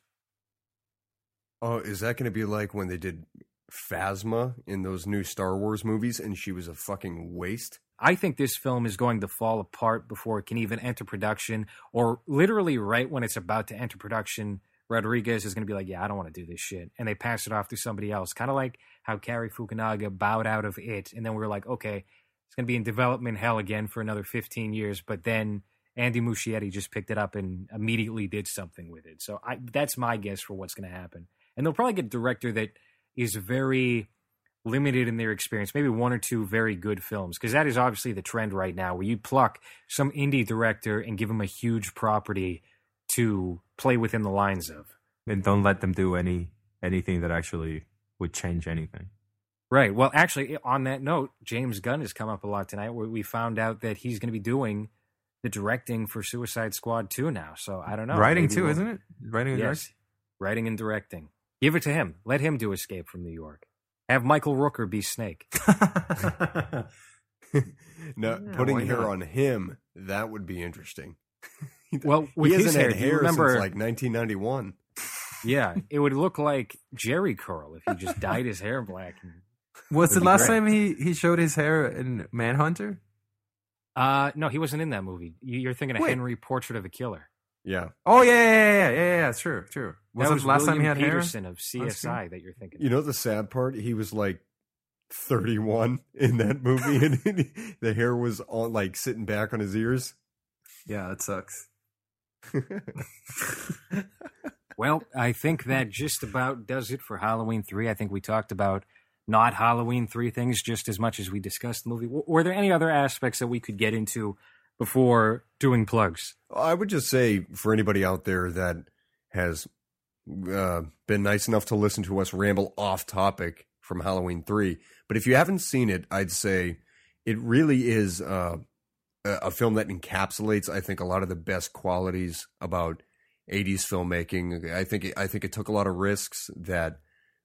Oh, is that going to be like when they did Phasma in those new Star Wars movies and she was a fucking waste? I think this film is going to fall apart before it can even enter production, or literally right when it's about to enter production. Rodriguez is going to be like, "Yeah, I don't want to do this shit," and they pass it off to somebody else. Kind of like how Cary Fukunaga bowed out of it, and then we were like, "Okay, it's going to be in development hell again for another 15 years." But then Andy Muschietti just picked it up and immediately did something with it. So I, that's my guess for what's going to happen. And they'll probably get a director that is very limited in their experience, maybe one or two very good films, because that is obviously the trend right now, where you pluck some indie director and give him a huge property to play within the lines of. and don't let them do any anything that actually would change anything. Right. Well, actually, on that note, James Gunn has come up a lot tonight. Where we found out that he's going to be doing the directing for Suicide Squad 2 now. So I don't know. Writing Maybe too, we'll- isn't it? Writing and Yes. Writing and directing. Give it to him. Let him do Escape from New York. Have Michael Rooker be Snake. directing. now, Yeah, putting why hair on him, that would be interesting. Well, with he his hasn't hair, had do hair remember? since like 1991. Yeah, it would look like Jheri curl if he just dyed his hair black. And, Was the last great. time he, he showed his hair in Manhunter? uh, no, he wasn't in that movie. You- You're thinking of Wait. Henry Portrait of a Killer. Yeah. Oh yeah, yeah, yeah, yeah, yeah, yeah. True, true. Was that was the last time he William had Petersen of? CSI that you're thinking. You know the sad part? He was like 31 in that movie, and the hair was on like sitting back on his ears. Yeah, it sucks. Well, I think that just about does it for Halloween 3. I think we talked about not Halloween 3 things just as much as we discussed the movie. W- Were there any other aspects that we could get into before doing plugs? I would just say for anybody out there that has uh, been nice enough to listen to us ramble off topic from Halloween 3, but if you haven't seen it, I'd say it really is uh, a film that encapsulates, I think, a lot of the best qualities about 80s filmmaking. I think it, I think it took a lot of risks that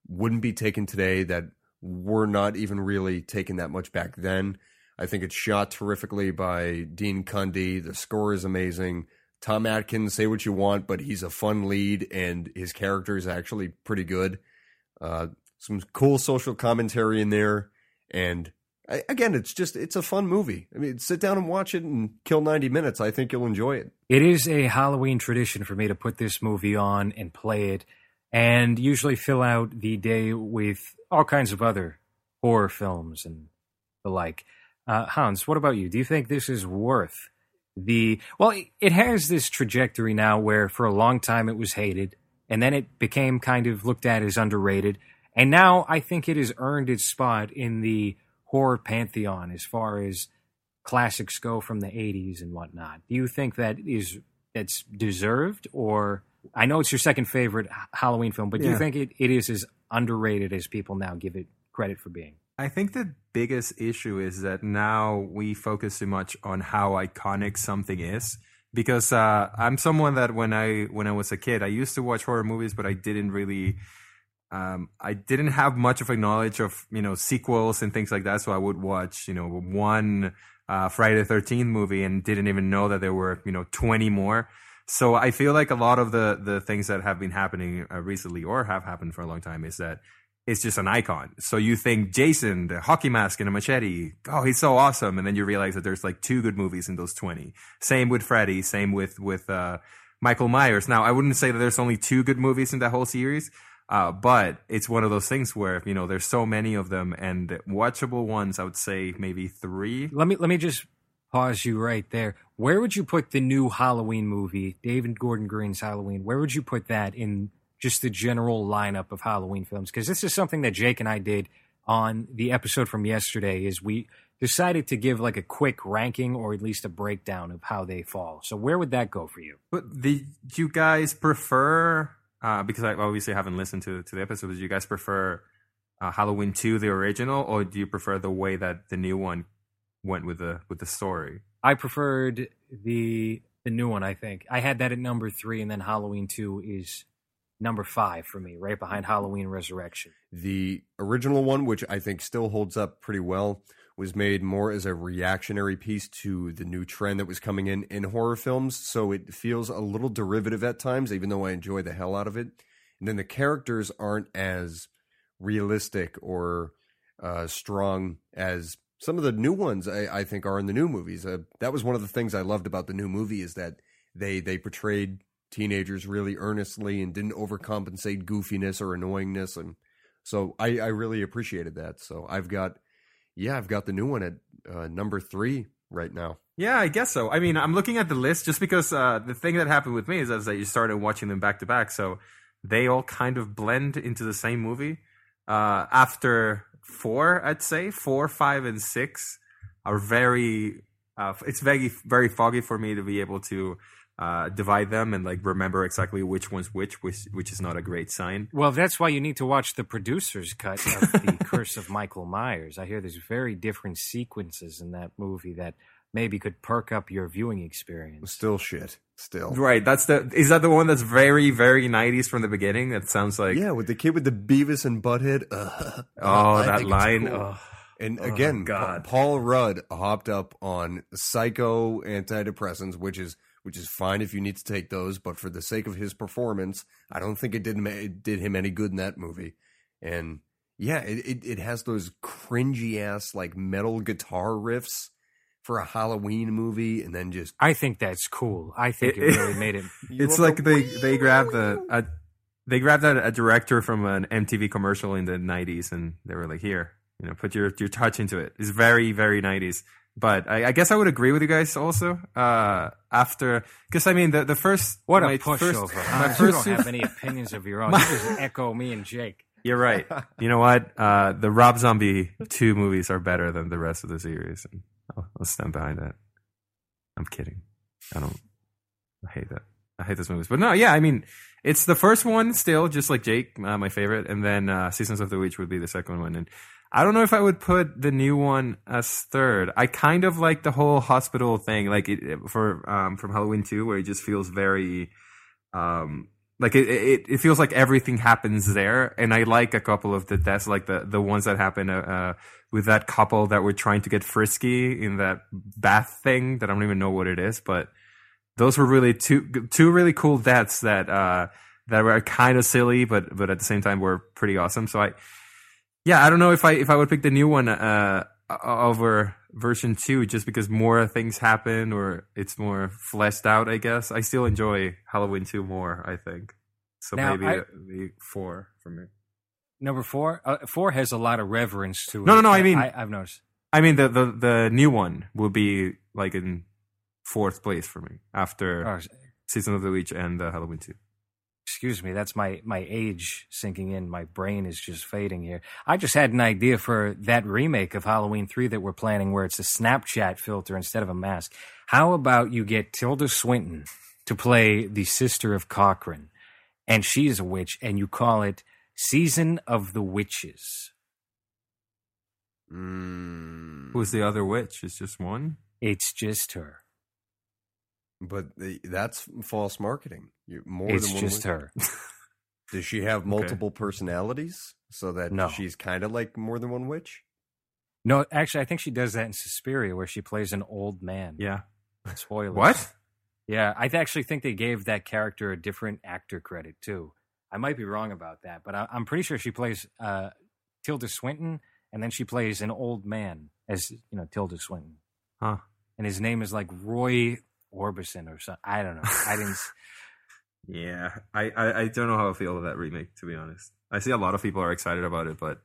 wouldn't be taken today that were not even really taken that much back then. I think it's shot terrifically by Dean Cundey. The score is amazing. Tom Atkins, say what you want, but he's a fun lead, and his character is actually pretty good. Uh, some cool social commentary in there, and I, again, it's just it's a fun movie. I mean, sit down and watch it and kill ninety minutes. I think you'll enjoy it. It is a Halloween tradition for me to put this movie on and play it, and usually fill out the day with all kinds of other horror films and the like. Uh, Hans, what about you? Do you think this is worth the? Well, it has this trajectory now where for a long time it was hated, and then it became kind of looked at as underrated, and now I think it has earned its spot in the horror pantheon as far as classics go from the 80s and whatnot. Do you think that is that's deserved or I know it's your second favorite Halloween film, but do you think it, it is as underrated as people now give it credit for being? I think the biggest issue is that now we focus too much on how iconic something is. Because uh, I'm someone that when I when I was a kid, I used to watch horror movies, but I didn't really, um, I didn't have much of a knowledge of you know sequels and things like that. So I would watch you know one uh, Friday the Thirteenth movie and didn't even know that there were you know 20 more. So I feel like a lot of the the things that have been happening uh, recently or have happened for a long time is that it's just an icon. So you think Jason, the hockey mask and a machete, oh, he's so awesome, and then you realize that there's like two good movies in those twenty. Same with Freddy. Same with with uh, Michael Myers. Now I wouldn't say that there's only two good movies in that whole series. Uh, but it's one of those things where you know there's so many of them, and watchable ones. I would say maybe three. Let me let me just pause you right there. Where would you put the new Halloween movie, David Gordon Green's Halloween? Where would you put that in just the general lineup of Halloween films? Because this is something that Jake and I did on the episode from yesterday. Is we decided to give like a quick ranking or at least a breakdown of how they fall. So where would that go for you? But the, do you guys prefer? Uh, because I obviously haven't listened to to the episodes. Do you guys prefer uh, Halloween two, the original, or do you prefer the way that the new one went with the with the story? I preferred the the new one. I think I had that at number three, and then Halloween two is number five for me, right behind Halloween Resurrection. The original one, which I think still holds up pretty well, was made more as a reactionary piece to the new trend that was coming in in horror films. So it feels a little derivative at times, even though I enjoy the hell out of it. And then the characters aren't as realistic or uh, strong as some of the new ones I, I think are in the new movies. Uh, that was one of the things I loved about the new movie is that they they portrayed teenagers really earnestly and didn't overcompensate goofiness or annoyingness and so I, I really appreciated that. So I've got yeah, I've got the new one at uh, number three right now. Yeah, I guess so. I mean, I'm looking at the list just because uh, the thing that happened with me is, that you started watching them back to back, so they all kind of blend into the same movie. Uh, after four, I'd say four, five, and six are very. Uh, it's very very foggy for me to be able to uh, divide them and like remember exactly which one's which, which which is not a great sign. Well, that's why you need to watch the producer's cut of The Curse of Michael Myers. I hear there's very different sequences in that movie that maybe could perk up your viewing experience. Still shit. Still. Right, that's the. Is that the one that's very very 90s from the beginning? That sounds like yeah, with the kid with the Beavis and Butthead. Uh, Oh, I that line. cool. Oh. And Oh, again, God. Pa- Paul Rudd hopped up on psycho antidepressants, which is which is fine if you need to take those, but for the sake of his performance, I don't think it did him, it did him any good in that movie. And yeah, it, it, it has those cringy ass like metal guitar riffs for a Halloween movie, and then just I think that's cool. I think it, It- really made it. it's like they they grabbed the a, they grabbed a, a director from an MTV commercial in the '90s, and they were like, "Here, you know, put your your touch into it." It's very very '90s. But I, I guess I would agree with you guys also. Uh, after because I mean the the first What a my first- pushover. my Hans. you first don't have any opinions of your own. You just echo me and Jake. You're right. You know what? Uh, the Rob Zombie two movies are better than the rest of the series, and I'll, I'll stand behind that. I'm kidding. I don't. I hate that. I hate those movies. But no, yeah. I mean, it's the first one still, just like Jake, uh, my favorite, and then uh, Seasons of the Witch would be the second one. And I don't know if I would put the new one as third. I kind of like the whole hospital thing, like it, for um, from Halloween two, where it just feels very. Um, Like it, it, it feels like everything happens there, and I like a couple of the deaths, like the the ones that happen uh, uh, with that couple that were trying to get frisky in that bath thing that I don't even know what it is, but those were really two two really cool deaths that uh that were kind of silly, but but at the same time were pretty awesome. So I, yeah, I don't know if I if I would pick the new one uh over version two just because more things happen or it's more fleshed out. I guess I still enjoy Halloween two more. I think so. Now, maybe I- uh, the four for me. Number four, uh, four has a lot of reverence to it. No, no, no, I mean- I, I've noticed. I mean the the the new one will be like in fourth place for me after Oh, Season of the Witch and uh, Halloween two. Excuse me, that's my my age sinking in. My brain is just fading here. I just had an idea for that remake of Halloween three that we're planning, where it's a Snapchat filter instead of a mask. How about you get Tilda Swinton to play the sister of Cochran, and she's a witch, and you call it Season of the Witches. Mm, Who's the other witch? It's just one. It's just her. but the, that's false marketing. You, more It's than one just witch. her. Does she have multiple personalities so that No. she's kind of like more than one witch? No, actually, I think she does that in Suspiria, where she plays an old man. Yeah. Spoilers. What? Yeah, I th- actually think they gave that character a different actor credit too. I might be wrong about that, but I- I'm pretty sure she plays uh, Tilda Swinton, and then she plays an old man as you know Tilda Swinton, Huh. and his name is like Roy Orbison or something. I don't know. I didn't. S- Yeah, I, I, I don't know how I feel about that remake. To be honest, I see a lot of people are excited about it, but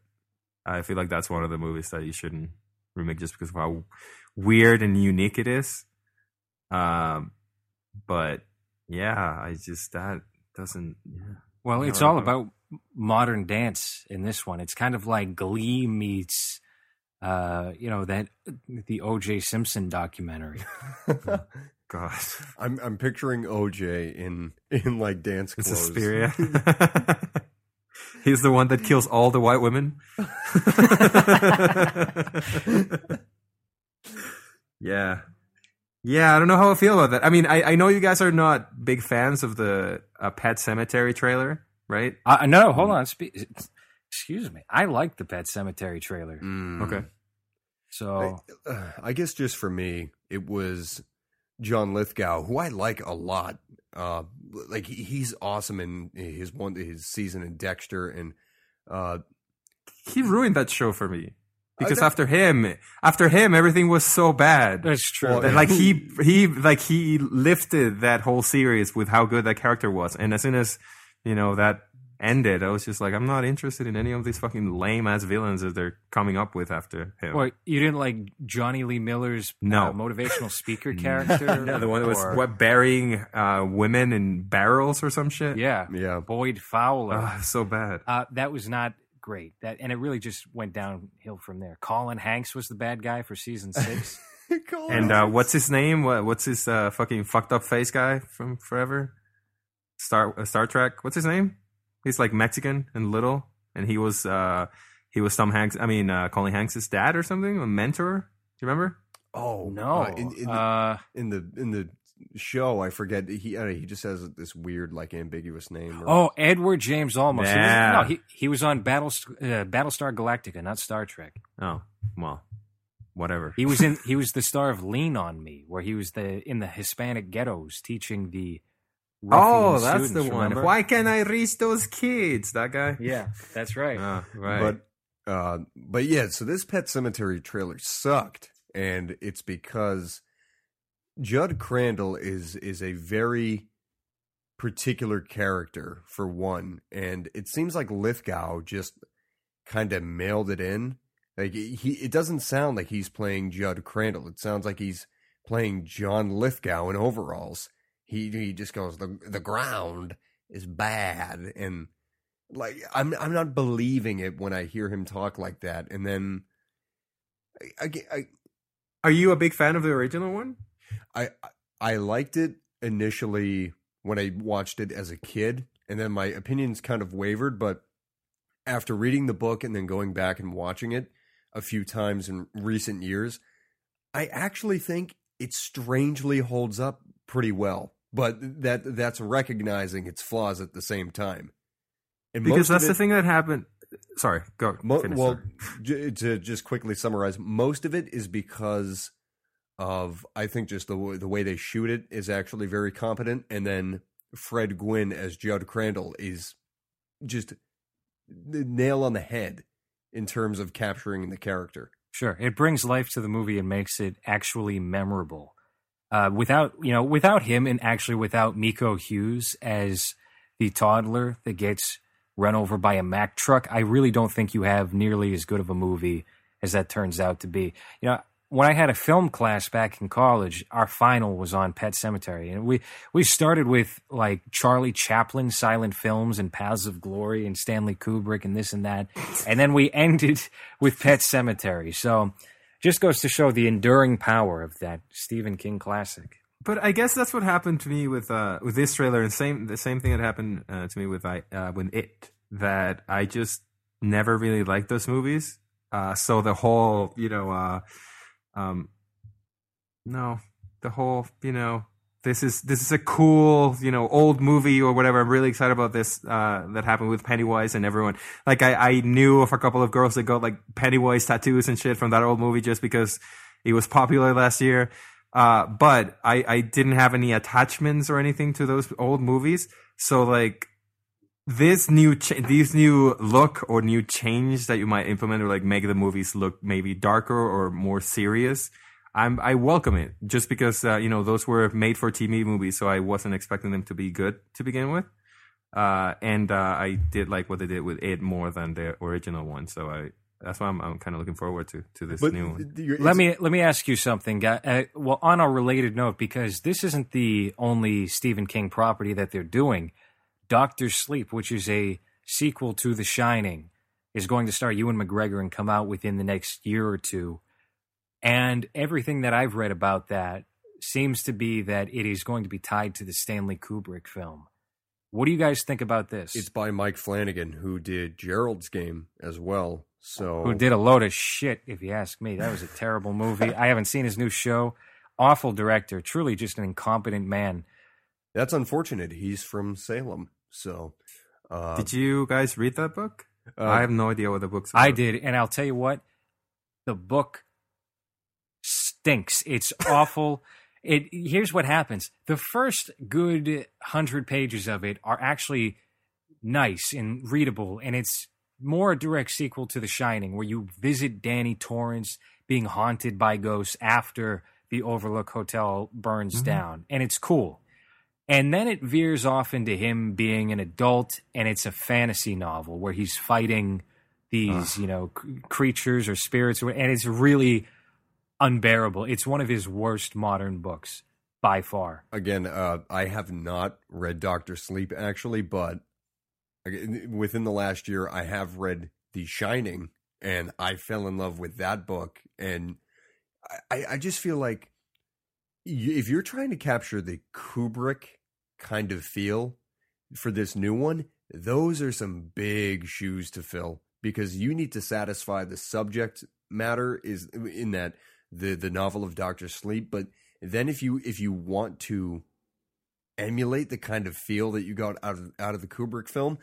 I feel like that's one of the movies that you shouldn't remake just because of how weird and unique it is. Um, but yeah, I just that doesn't. Yeah. well, it's all don't- about modern dance in this one. It's kind of like Glee meets, uh, you know that the O.J. Simpson documentary. God, I'm I'm picturing OJ in in like dance it's clothes. Suspiria. He's the one that kills all the white women. yeah. Yeah, I don't know how I feel about that. I mean, I, I know you guys are not big fans of the uh, Pet Sematary trailer, right? Uh, no, hold on. Spe- excuse me. I like the Pet Sematary trailer. Mm. Okay. So I, uh, I guess just for me, it was John Lithgow, who I like a lot. Uh, like he, he's awesome in his one his season in Dexter, and uh, He ruined that show for me. Because know. after him, after him, everything was so bad. that's true. Well, That, like he he like he lifted that whole series with how good that character was, and as soon as you know that ended, I was just like, I'm not interested in any of these fucking lame ass villains that they're coming up with after him. What you didn't like Jonny Lee Miller's No. uh, motivational speaker character? Yeah, the one that was Or- what burying uh, women in barrels or some shit. Yeah, yeah, Boyd Fowler. Ah, so bad. uh, that was not great. That and it really just went downhill from there. Colin Hanks was the bad guy for season six. And uh, what's his name? What, what's his uh, fucking fucked up face guy from Forever? Star uh, Star Trek. What's his name? He's like Mexican and little, and he was uh, he was Tom Hanks. I mean, uh, Colin Hanks' dad or something, a mentor. Do you remember? oh no, uh, in, in, the, uh, in the in the show, I forget he uh, he just has this weird like ambiguous name. Or, oh, Edward James Olmos. He was- no, he he was on Battle uh, Battlestar Galactica, not Star Trek. Oh, well, whatever. He was in. he was the star of Lean on Me, where he was the in the Hispanic ghettos teaching the. Oh, ruffian that's the one. remember? Why can't I reach those kids? That guy. Yeah, that's right. Ah, right. But uh, but yeah, so this Pet Sematary trailer sucked, and it's because Judd Crandall is is a very particular character for one, and it seems like Lithgow just kind of mailed it in. Like he, it doesn't sound like he's playing Judd Crandall. It sounds like he's playing John Lithgow in overalls. He he just goes the the ground is bad and like I'm I'm not believing it when I hear him talk like that, and then I I I Are you a big fan of the original one? I, I liked it initially when I watched it as a kid, and then my opinions kind of wavered. But after reading the book and then going back and watching it a few times in recent years, I actually think it strangely holds up pretty well. but that that's recognizing its flaws at the same time. And because most of that's the thing that happened. Sorry, go. Mo- finish, well, j- to just quickly summarize, most of it is because of I think just the w- the way they shoot it is actually very competent, and then Fred Gwynne as Judd Crandall is just the nail on the head in terms of capturing the character. Sure, it brings life to the movie and makes it actually memorable. Uh, without you know, without him, and actually without Miko Hughes as the toddler that gets run over by a Mack truck, I really don't think you have nearly as good of a movie as that turns out to be. You know, when I had a film class back in college, our final was on Pet Sematary, and we we started with like Charlie Chaplin silent films and Paths of Glory and Stanley Kubrick and this and that, and then we ended with Pet Sematary. So, just goes to show the enduring power of that Stephen King classic. But I guess that's what happened to me with uh with this trailer, and same the same thing that happened uh, to me with I uh, with it that I just never really liked those movies. Uh, so the whole you know uh, um no the whole you know this is this is a cool you know old movie or whatever. I'm really excited about this uh, that happened with Pennywise and everyone. Like I I knew of a couple of girls that got like Pennywise tattoos and shit from that old movie just because it was popular last year. Uh, but I, I didn't have any attachments or anything to those old movies. So like this new, these new look or new change that you might implement or like make the movies look maybe darker or more serious. I'm, I welcome it just because, uh, you know, those were made for TV movies. So I wasn't expecting them to be good to begin with. Uh, and, uh, I did like what they did with it more than the original one. So I, that's why I'm, I'm kind of looking forward to, to this But new one. Let me let me ask you something, guy. Uh, well, on a related note, because this isn't the only Stephen King property that they're doing. Doctor Sleep, which is a sequel to The Shining, is going to star Ewan McGregor and come out within the next year or two. And everything that I've read about that seems to be that it is going to be tied to the Stanley Kubrick film. What do you guys think about this? It's by Mike Flanagan, who did Gerald's Game as well. So who did a load of shit, if you ask me. That was a terrible movie. I haven't seen his new show. Awful director, truly just an incompetent man. That's unfortunate. He's from Salem, so. Uh, Did you guys read that book? uh, I have no idea what the book's about. I did, and I'll tell you what, the book stinks. It's awful. It here's what happens. The first good hundred pages of it are actually nice and readable, and it's more a direct sequel to The Shining, where you visit Danny Torrance being haunted by ghosts after the Overlook Hotel burns mm-hmm. down, and it's cool. And then it veers off into him being an adult, and it's a fantasy novel where he's fighting these, you know, c- creatures or spirits, or- and it's really unbearable. It's one of his worst modern books by far. again, uh, I have not read Doctor Sleep actually, but within the last year, I have read The Shining, and I fell in love with that book. And I- I, just feel like if you're trying to capture the Kubrick kind of feel for this new one, those are some big shoes to fill because you need to satisfy the subject matter is in that the the novel of Doctor Sleep, but then if you if you want to emulate the kind of feel that you got out of out of the Kubrick film,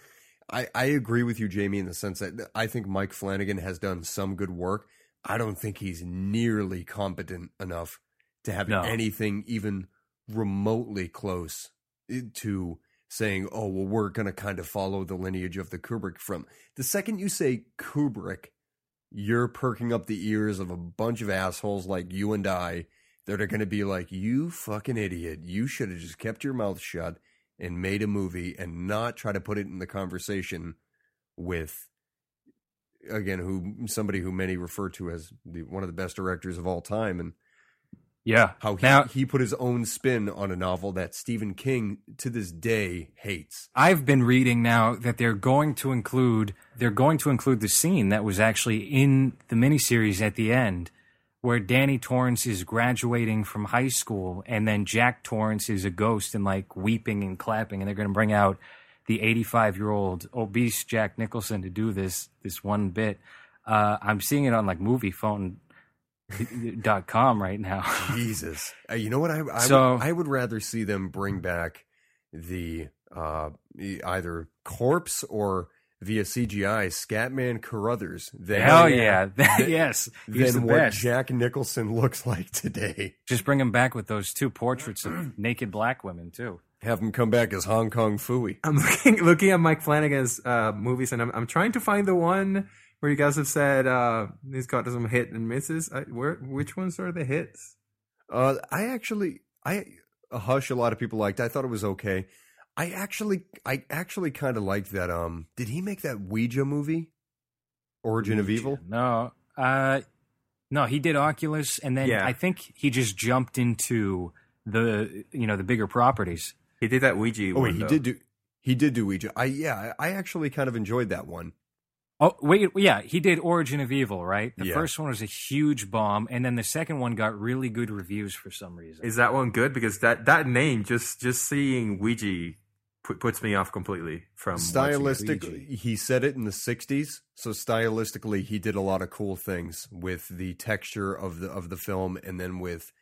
I I agree with you, Jamie, in the sense that I think Mike Flanagan has done some good work. I don't think he's nearly competent enough to have No. anything even remotely close eh, to saying, "Oh, well, we're going to kind of follow the lineage of the Kubrick from." The second you say Kubrick, you're perking up the ears of a bunch of assholes like you and I that are going to be like, "You fucking idiot! You should have just kept your mouth shut and made a movie and not try to put it in the conversation with." Again, who somebody who many refer to as the, one of the best directors of all time, and Yeah. how he, now he put his own spin on a novel that Stephen King to this day hates. I've been reading now that they're going to include they're going to include the scene that was actually in the miniseries at the end where Danny Torrance is graduating from high school and then Jack Torrance is a ghost and like weeping and clapping and they're going to bring out the 85 year old obese Jack Nicholson to do this this one bit. Uh, I'm seeing it on like Moviefone dot com right now. Jesus. Uh, you know what? I I, So- would, I would rather see them bring back the uh, either corpse or via CGI Scatman Crothers than, Hell yeah! yes, he's the than what best. Jack Nicholson looks like today. Just bring him back with those two portraits of naked black women too. Have him come back as Hong Kong Phooey. I'm looking looking at Mike Flanagan's uh, movies, and I'm I'm trying to find the one where you guys have said uh, he's got some hit and misses. I, where which ones are the hits? Uh, I actually, I a hush. A lot of people liked. I thought it was okay. I actually, I actually kind of liked that. Um, did he make that Ouija movie, Origin of Evil? No, uh, no, he did Oculus, and then Yeah. I think he just jumped into the you know the bigger properties. He did that Ouija. Oh wait, he though. did do. He did do Ouija. I yeah, I I actually kind of enjoyed that one. Oh wait, yeah, he did Origin of Evil, right? The Yeah. first one was a huge bomb, and then the second one got really good reviews for some reason. Is that one good? Because that that name just just seeing Ouija put, puts me off completely from watching it. Stylistically, he said it in the '60s, so stylistically, he did a lot of cool things with the texture of the of the film, and then with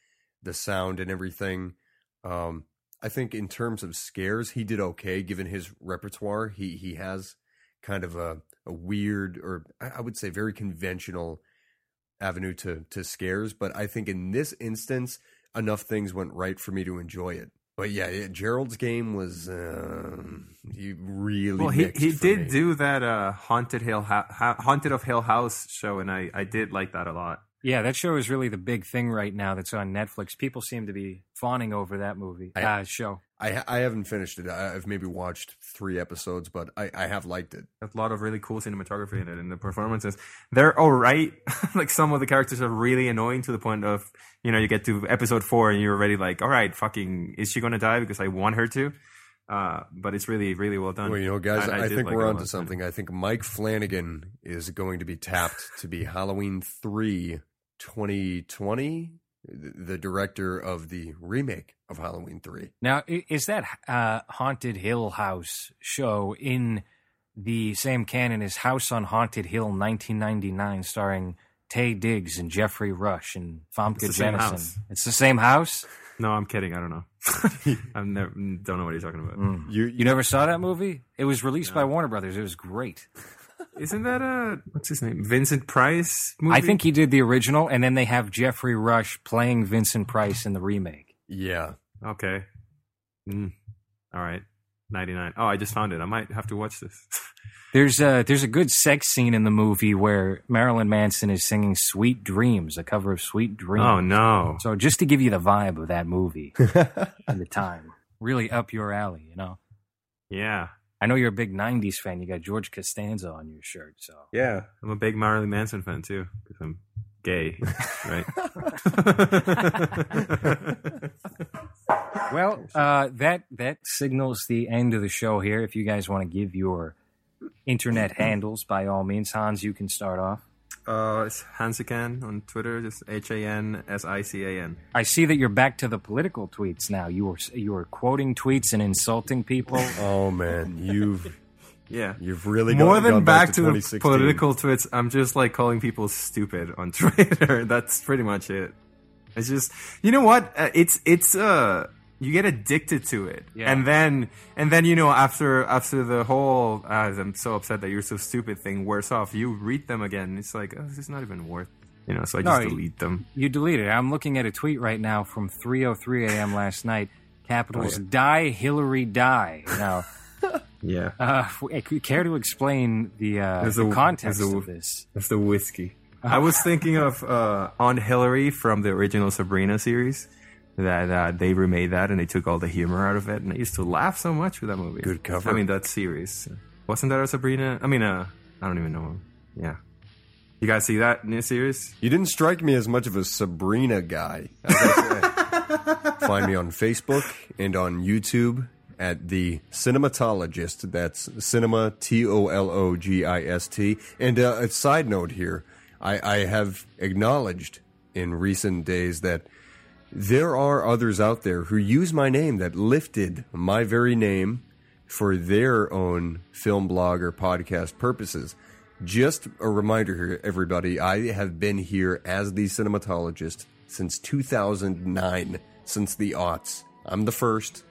the sound and everything. Um, I think in terms of scares, he did okay given his repertoire. He he has kind of a, a weird, or I would say very conventional avenue to to scares. But I think in this instance, enough things went right for me to enjoy it. But yeah, yeah Gerald's game was um, he really Well, he he did me. do that uh, haunted Hill ha- haunted of Hill House show, and I I did like that a lot. Yeah, that show is really the big thing right now. That's on Netflix. People seem to be fawning over that movie I- uh, show. I I haven't finished it. I- I've maybe watched three episodes, but I, I have liked it. a lot of really cool cinematography in it and the performances they're all right like some of the characters are really annoying to the point of you know you get to episode four and you're already like all right fucking is she gonna die because i want her to uh but it's really really well done Well, you know, guys, I, did think like we're onto lot. something. I think Mike Flanagan is going to be tapped to be Halloween 3 2020, the the director of the remake of Halloween 3. Now, is that uh, Haunted Hill House show in the same canon as House on Haunted Hill 1999, starring Taye Diggs and Geoffrey Rush and Famke the same Janssen? house. It's the same house? No i'm kidding i don't know i've never don't know what you're talking about You, You never saw that movie? It was released by Warner Brothers. It was great. isn't that a what's his name vincent price movie? I think he did the original, and then they have Geoffrey Rush playing Vincent Price in the remake. yeah. okay mm. all right 99 oh i just found it i might have to watch this There's a there's a good sex scene in the movie where Marilyn Manson is singing "Sweet Dreams," a cover of "Sweet Dreams." oh no So just to give you the vibe of that movie and the time, really up your alley, you know. yeah I know you're a big '90s fan. You got George Costanza on your shirt, so Yeah, I'm a big Marilyn Manson fan too because I'm gay, right? well, uh, that that signals the end of the show here. If you guys want to give your internet handles, by all means, Hans, you can start off. uh, it's Hansican on Twitter, just H A N S I C A N. I see that you're back to the political tweets now. You were you were quoting tweets and insulting people. Oh man, you've Yeah. you've really More gone, than gone back, back, to, the political tweets, I'm just like calling people stupid on Twitter. That's pretty much it. It's just, you know what? Uh, it's it's uh, you get addicted to it, Yeah. and then and then you know after after the whole uh, I'm so upset that you're so stupid thing wears off, you read them again. It's like oh, this is not even worth, you know. So I just No, delete them. You deleted it. I'm looking at a tweet right now from 3:03 a.m. last night. Capitals die, Hillary die. Now, Yeah. uh, care to explain the, uh, the a- context a- of this? That's the whiskey. I was thinking of uh, Aunt Hillary from the original Sabrina series. That uh, they remade that and they took all the humor out of it, and I used to laugh so much with that movie. Good cover. I mean, that series wasn't that a Sabrina? I mean, uh, I don't even know. Yeah, you guys see that new series? You didn't strike me as much of a Sabrina guy. I gotta say. Find me on Facebook and on YouTube at the Cinematologist. That's cinema T O L O G I S T. And uh, a side note here, I, I have acknowledged in recent days that there are others out there who use my name that lifted my very name for their own film blog or podcast purposes. just a reminder here, everybody. I have been here as the cinematologist since 2009, since the aughts. I'm the first.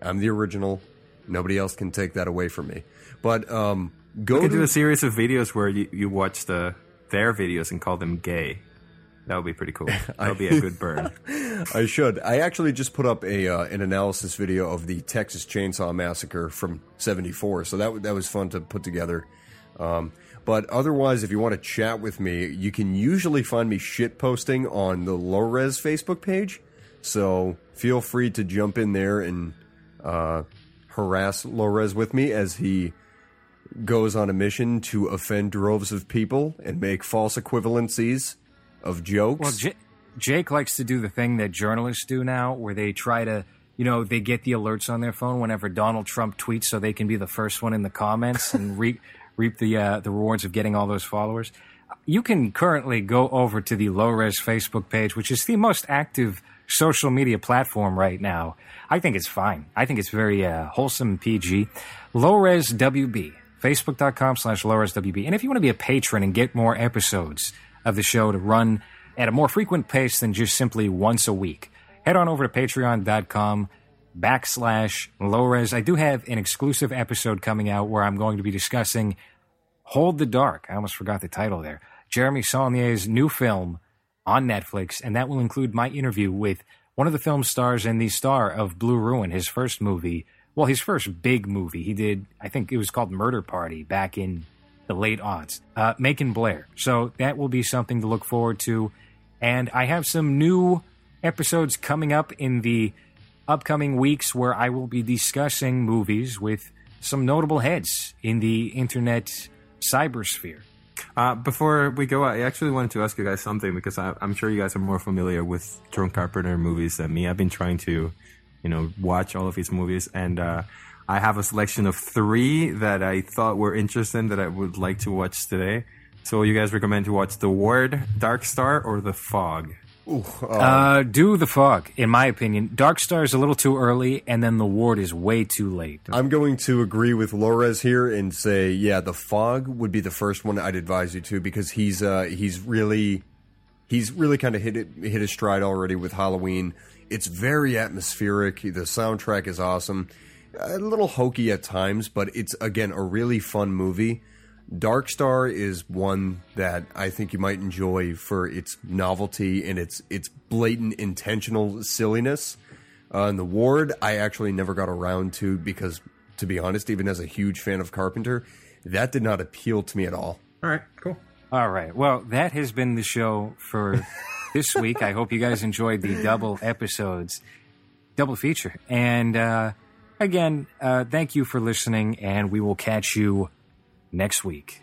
I'm the original. Nobody else can take that away from me. But um, go We could to do a series of videos where you, you watch the their videos and call them gay. That would be pretty cool. That would be a good burn. I should. I actually just put up a uh, an analysis video of the Texas Chainsaw Massacre from '74, so that w- that was fun to put together. Um, but otherwise, if you want to chat with me, you can usually find me shit posting on the Low Res Facebook page. So feel free to jump in there and uh, harass Low Res with me as he goes on a mission to offend droves of people and make false equivalencies of jokes. Well, J- Jake likes to do the thing that journalists do now, where they try to, you know, they get the alerts on their phone whenever Donald Trump tweets, so they can be the first one in the comments and reap reap the uh, the rewards of getting all those followers. You can currently go over to the Low Res Facebook page, which is the most active social media platform right now. I think it's fine. I think it's very uh, wholesome PG. Low Res WB, facebook.com slash low res WB. And if you want to be a patron and get more episodes of the show to run at a more frequent pace than just simply once a week, head on over to patreon.com backslash low res. I do have an exclusive episode coming out where I'm going to be discussing Hold the Dark. I almost forgot the title there. Jeremy Saulnier's new film on Netflix, and that will include my interview with one of the film stars and the star of Blue Ruin, his first movie. Well, his first big movie. He did, I think it was called Murder Party back in the late odds. Uh, Macon Blair. So that will be something to look forward to. And I have some new episodes coming up in the upcoming weeks where I will be discussing movies with some notable heads in the internet cybersphere. Uh, before we go, I actually wanted to ask you guys something because I, I'm sure you guys are more familiar with John Carpenter movies than me. I've been trying to, you know, watch all of his movies, and uh, I have a selection of three that I thought were interesting that I would like to watch today. So, you guys recommend to watch The Ward, Dark Star, or The Fog? Uh, do the fog, in my opinion. Dark Star is a little too early, and then the Ward is way too late. I'm going to agree with Low Res here and say, yeah, the fog would be the first one I'd advise you to because he's uh, he's really he's really kind of hit it, hit his stride already with Halloween. It's very atmospheric. The soundtrack is awesome. A little hokey at times, but it's again a really fun movie. Dark Star is one that I think you might enjoy for its novelty and its its blatant intentional silliness. Uh, and the Ward, I actually never got around to because, to be honest, even as a huge fan of Carpenter, that did not appeal to me at all. All right, cool. All right. Well, that has been the show for this week. I hope you guys enjoyed the double episodes, double feature. And uh, again, uh, thank you for listening, and we will catch you next week.